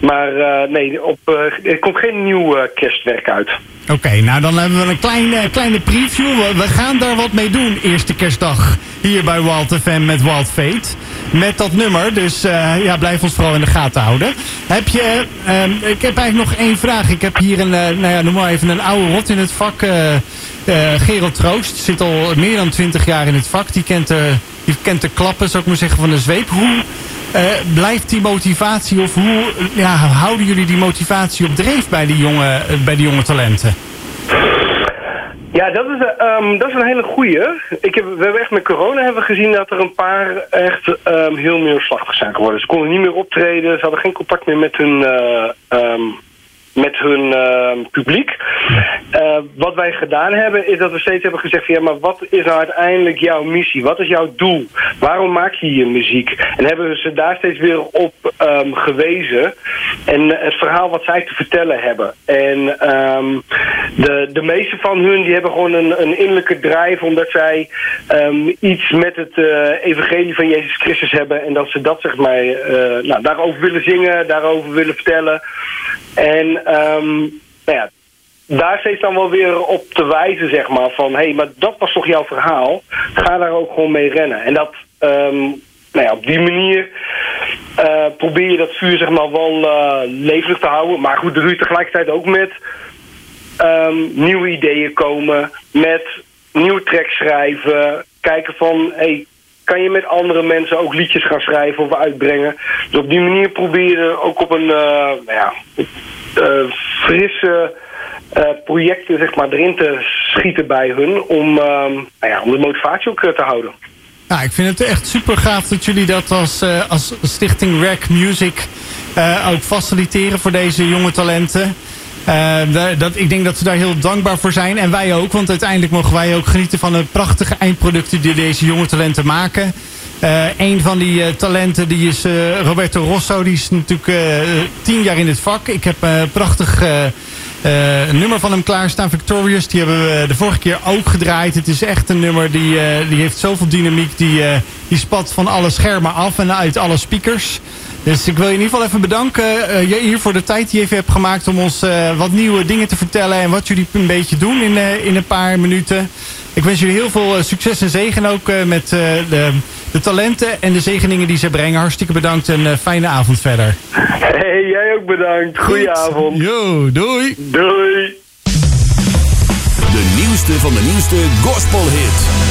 Maar eh, nee, op, er komt geen nieuw kerstwerk uit. Oké, nou dan hebben we een kleine, kleine preview. We, gaan daar wat mee doen, eerste kerstdag. Hier bij Wild FM met Wild Fate. Met dat nummer, dus eh, ja, blijf ons vooral in de gaten houden. Heb je, ehm, ik heb eigenlijk nog één vraag. Ik heb hier een, eh, nou ja, noem maar even een oude rot in het vak. eh, Gerald Troost zit al meer dan twintig jaar in het vak. Die kent de, die kent de klappen, zou ik maar zeggen, van de zweep. Hoe blijft die motivatie of hoe ja, houden jullie die motivatie op dreef bij die jonge, bij die jonge talenten? Ja, dat is, ehm, dat is een hele goeie. Ik heb, we hebben echt met corona hebben gezien dat er een paar echt ehm, heel neerslachtig zijn geworden. Ze konden niet meer optreden, ze hadden geen contact meer met hun, ehm, met hun ehm, publiek. Eh, wat wij gedaan hebben is dat we steeds hebben gezegd van ja, maar wat is nou uiteindelijk jouw missie? Wat is jouw doel? Waarom maak je je muziek? En hebben we ze daar steeds weer op ehm, gewezen. En het verhaal wat zij te vertellen hebben. En ehm, de, de meeste van hun die hebben gewoon een, een innerlijke drijf omdat zij iets met het eh, evangelie van Jezus Christus hebben. En dat ze dat zeg maar eh, nou, daarover willen zingen, daarover willen vertellen. En nou ja, daar steeds dan wel weer op te wijzen, zeg maar. Van, hé, hey, maar dat was toch jouw verhaal? Ga daar ook gewoon mee rennen. En dat, ehm, nou ja, op die manier eh, probeer je dat vuur, zeg maar, wel eh, levendig te houden. Maar goed, dat doe tegelijkertijd ook met ehm, nieuwe ideeën komen. Met nieuwe tracks schrijven. Kijken van, hey, kan je met andere mensen ook liedjes gaan schrijven of uitbrengen? Dus op die manier probeer je ook op een, eh, nou ja, frisse eh, projecten zeg maar, erin te schieten bij hun om, ehm, nou ja, om de motivatie ook eh, te houden. Nou, ik vind het echt super gaaf dat jullie dat als, eh, als stichting Rack Music eh, ook faciliteren voor deze jonge talenten. Eh, dat, ik denk dat we daar heel dankbaar voor zijn. En wij ook, want uiteindelijk mogen wij ook genieten van de prachtige eindproducten die deze jonge talenten maken. Eh een van die eh, talenten die is eh, Roberto Rosso. Die is natuurlijk tien jaar in het vak. Ik heb een prachtig nummer van hem klaarstaan, Victorious. Die hebben we de vorige keer ook gedraaid. Het is echt een nummer die, die heeft zoveel dynamiek. Die, die spat van alle schermen af en uit alle speakers. Dus ik wil je in ieder geval even bedanken je- hier voor de tijd die je even hebt gemaakt om ons wat nieuwe dingen te vertellen en wat jullie een beetje doen in, in een paar minuten. Ik wens jullie heel veel succes en zegen ook met de, de talenten en de zegeningen die ze brengen. Hartstikke bedankt en eh, fijne avond verder. Hey, jij ook bedankt. Goedenavond. Yo, doei. Doei. De nieuwste van de nieuwste gospelhit.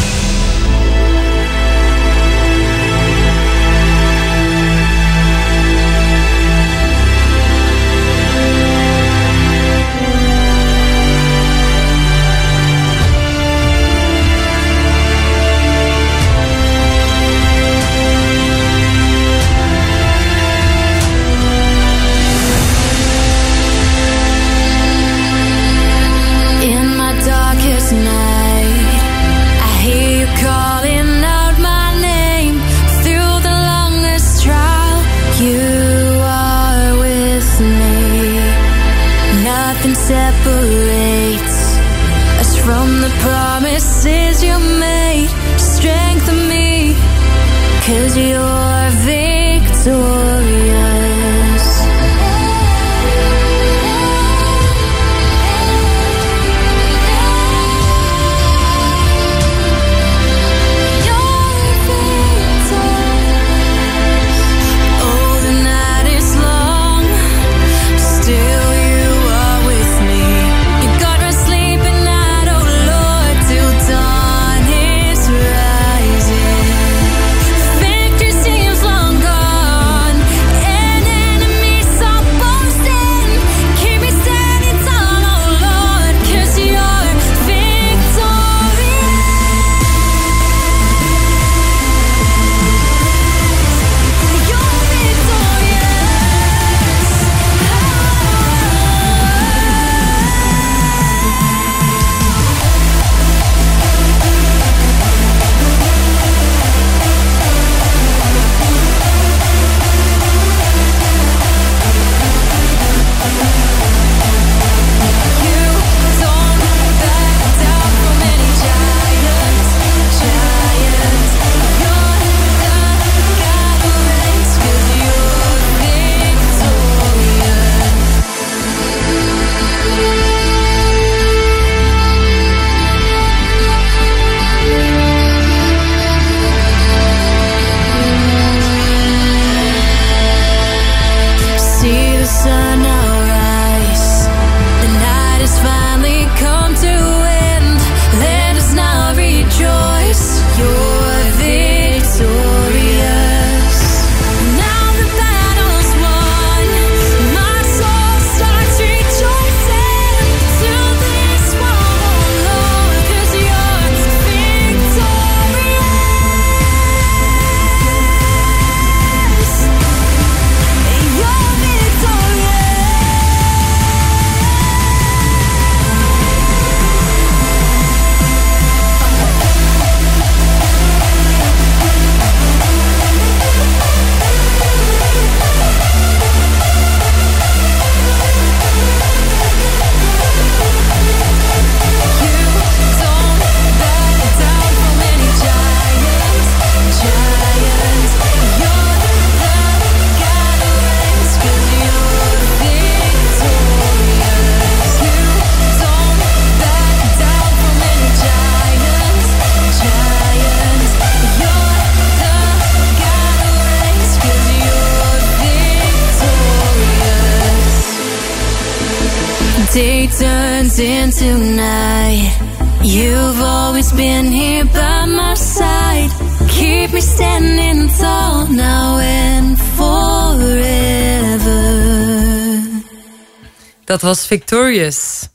Dat was Victorious.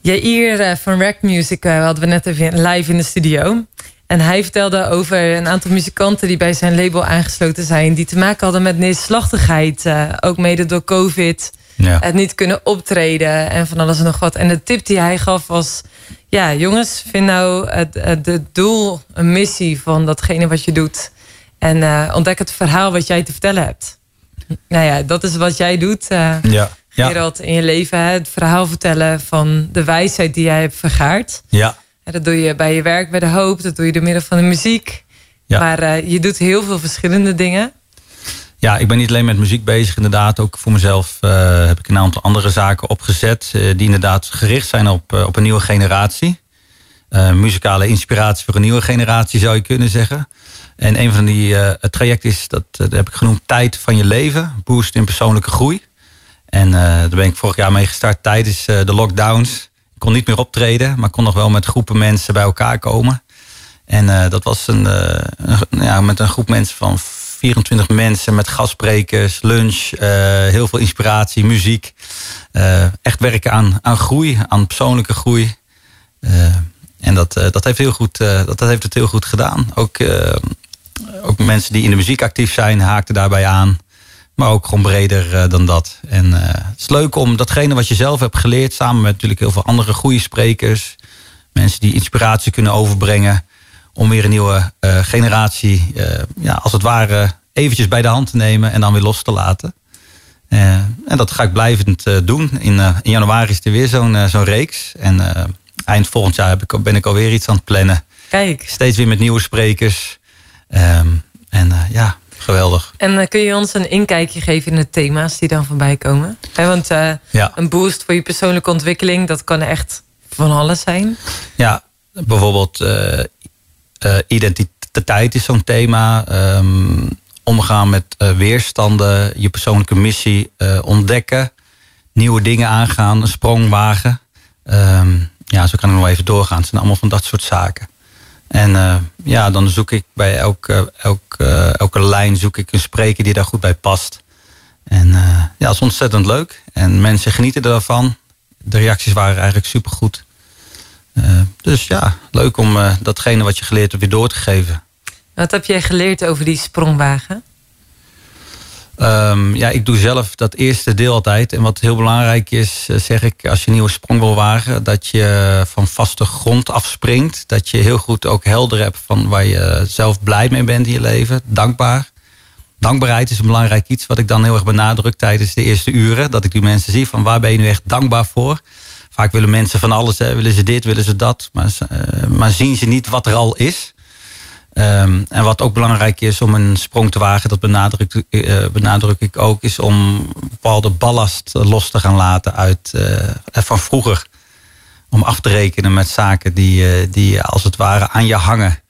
Jair eh, van Rack Music eh, hadden we net even live in de studio. En hij vertelde over een aantal muzikanten die bij zijn label aangesloten zijn. Die te maken hadden met neerslachtigheid. eh, ook mede door COVID. Ja. Het niet kunnen optreden en van alles en nog wat. En de tip die hij gaf was... Ja, jongens, vind nou het, het, het doel, een missie van datgene wat je doet. En ontdek het verhaal wat jij te vertellen hebt. Nou ja, dat is wat jij doet. Ja. Ja. Gerald, in je leven. Hè? Het verhaal vertellen van de wijsheid die jij hebt vergaard. Ja. En dat doe je bij je werk, bij de hoop. Dat doe je door middel van de muziek. Ja. Maar eh, je doet heel veel verschillende dingen. Ja, ik ben niet alleen met muziek bezig. Inderdaad, ook voor mezelf eh, heb ik een aantal andere zaken opgezet. eh, die inderdaad gericht zijn op, op een nieuwe generatie. Muzikale inspiratie voor een nieuwe generatie zou je kunnen zeggen. En een van die trajecten is, dat, dat heb ik genoemd, tijd van je leven. Boost in persoonlijke groei. En eh, daar ben ik vorig jaar mee gestart tijdens eh, de lockdowns. Ik kon niet meer optreden, maar kon nog wel met groepen mensen bij elkaar komen. En eh, dat was een, ja, met een groep mensen van 24 mensen met gastsprekers, lunch, heel veel inspiratie, muziek. Echt werken aan, aan groei, aan persoonlijke groei. En dat, dat, heeft heel goed, dat, dat heeft het heel goed gedaan. Ook, ook mensen die in de muziek actief zijn, haakten daarbij aan. Maar ook gewoon breder eh, dan dat. En eh, het is leuk om datgene wat je zelf hebt geleerd, samen met natuurlijk heel veel andere goede sprekers, mensen die inspiratie kunnen overbrengen, om weer een nieuwe eh, generatie, ja, als het ware, eventjes bij de hand te nemen en dan weer los te laten. En dat ga ik blijvend doen. In, in januari is er weer zo'n zo'n reeks. En eind volgend jaar heb ik, ben ik alweer iets aan het plannen. Kijk. Steeds weer met nieuwe sprekers. Ehm, en ja, geweldig. En eh, kun je ons een inkijkje geven in de thema's die dan voorbij komen? Want eh, Ja. een boost voor je persoonlijke ontwikkeling, dat kan echt van alles zijn. Ja, bijvoorbeeld eh, identiteit is zo'n thema. Ehm, omgaan met weerstanden, je persoonlijke missie ontdekken. Nieuwe dingen aangaan, een sprong wagen. Ehm, ja, zo kan ik nog even doorgaan. Het zijn allemaal van dat soort zaken. En eh, ja, dan zoek ik bij elke, elke, elke lijn zoek ik een spreker die daar goed bij past. En eh, ja, dat is ontzettend leuk. En mensen genieten ervan. De reacties waren eigenlijk supergoed. Eh, dus ja, leuk om eh, datgene wat je geleerd hebt weer door te geven. Wat heb jij geleerd over die sprongwagen? Ehm, ja, ik doe zelf dat eerste deel altijd. En wat heel belangrijk is, eh, zeg ik, als je een nieuwe sprong wil wagen, dat je van vaste grond afspringt. Dat je heel goed ook helder hebt van waar je zelf blij mee bent in je leven. Dankbaar. Dankbaarheid is een belangrijk iets wat ik dan heel erg benadruk tijdens de eerste uren. Dat ik die mensen zie van waar ben je nu echt dankbaar voor. Vaak willen mensen van alles, willen ze dit, willen ze dat. Maar, eh, maar zien ze niet wat er al is. Ehm, en wat ook belangrijk is om een sprong te wagen, dat benadruk, eh, benadruk ik ook, is om bepaalde ballast los te gaan laten uit eh, van vroeger. Om af te rekenen met zaken die, eh, die als het ware aan je hangen.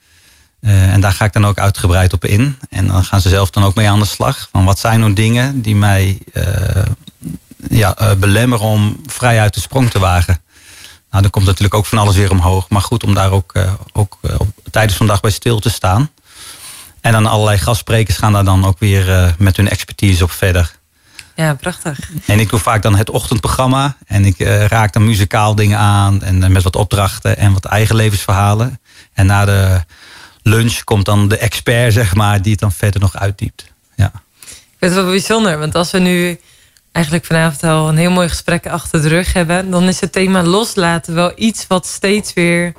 Eh, en daar ga ik dan ook uitgebreid op in. En dan gaan ze zelf dan ook mee aan de slag. Van wat zijn nou dingen die mij eh, ja, eh, belemmeren om vrij uit de sprong te wagen. Nou, dan komt natuurlijk ook van alles weer omhoog. Maar goed om daar ook, eh, ook eh, op, tijdens vandaag bij stil te staan. En dan allerlei gastsprekers gaan daar dan ook weer eh, met hun expertise op verder. Ja, prachtig. En ik doe vaak dan het ochtendprogramma. En ik raak dan muzikaal dingen aan. En met wat opdrachten en wat eigen levensverhalen. En na de lunch komt dan de expert, zeg maar, die het dan verder nog uitdiept. Ja. Ik vind het wel bijzonder, want als we nu eigenlijk vanavond al een heel mooi gesprek achter de rug hebben, dan is het thema loslaten wel iets wat steeds weer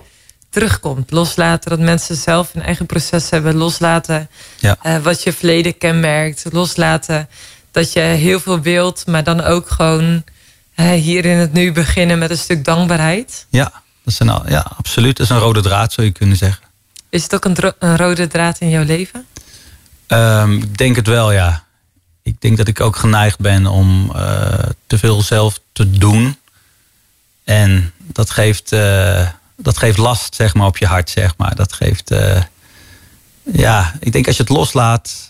terugkomt. Loslaten dat mensen zelf hun eigen proces hebben. Loslaten Ja. eh, wat je verleden kenmerkt. Loslaten dat je heel veel wilt, maar dan ook gewoon hier in het nu beginnen met een stuk dankbaarheid. Ja, dat is een, ja, absoluut. Dat is een rode draad, zou je kunnen zeggen. Is het ook een rode draad in jouw leven? Ehm, ik denk het wel, ja ik denk dat ik ook geneigd ben om eh, te veel zelf te doen. En dat geeft, eh, dat geeft last zeg maar, op je hart. Zeg maar. Dat geeft. Eh, ja, ik denk als je het loslaat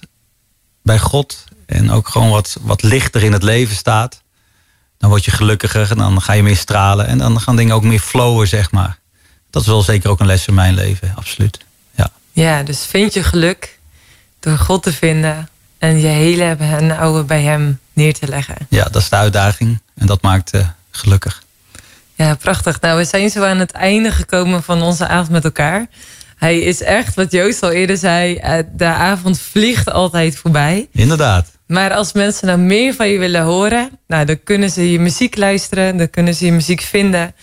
bij God en ook gewoon wat, wat lichter in het leven staat, dan word je gelukkiger en dan ga je meer stralen en dan gaan dingen ook meer flowen, zeg maar. Dat is wel zeker ook een les in mijn leven, absoluut. Ja, ja dus vind je geluk door God te vinden en je hele en oude bij hem neer te leggen. Ja, dat is de uitdaging en dat maakt eh, gelukkig. Ja, prachtig. Nou, we zijn zo aan het einde gekomen van onze avond met elkaar. Hij is echt, wat Joost al eerder zei, eh, de avond vliegt altijd voorbij. Inderdaad. Maar als mensen nou meer van je willen horen, nou, dan kunnen ze je muziek luisteren, dan kunnen ze je muziek vinden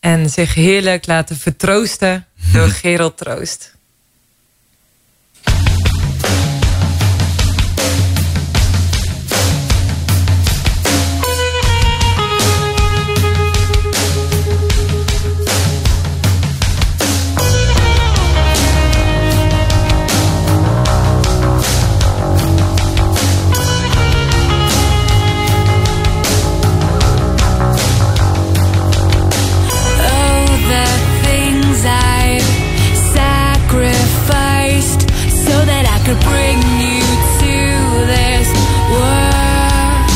en zich heerlijk laten vertroosten door Gerald Troost. bring you to this world.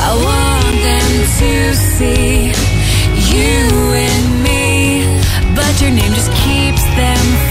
I want them to see you me, but your name just keeps them.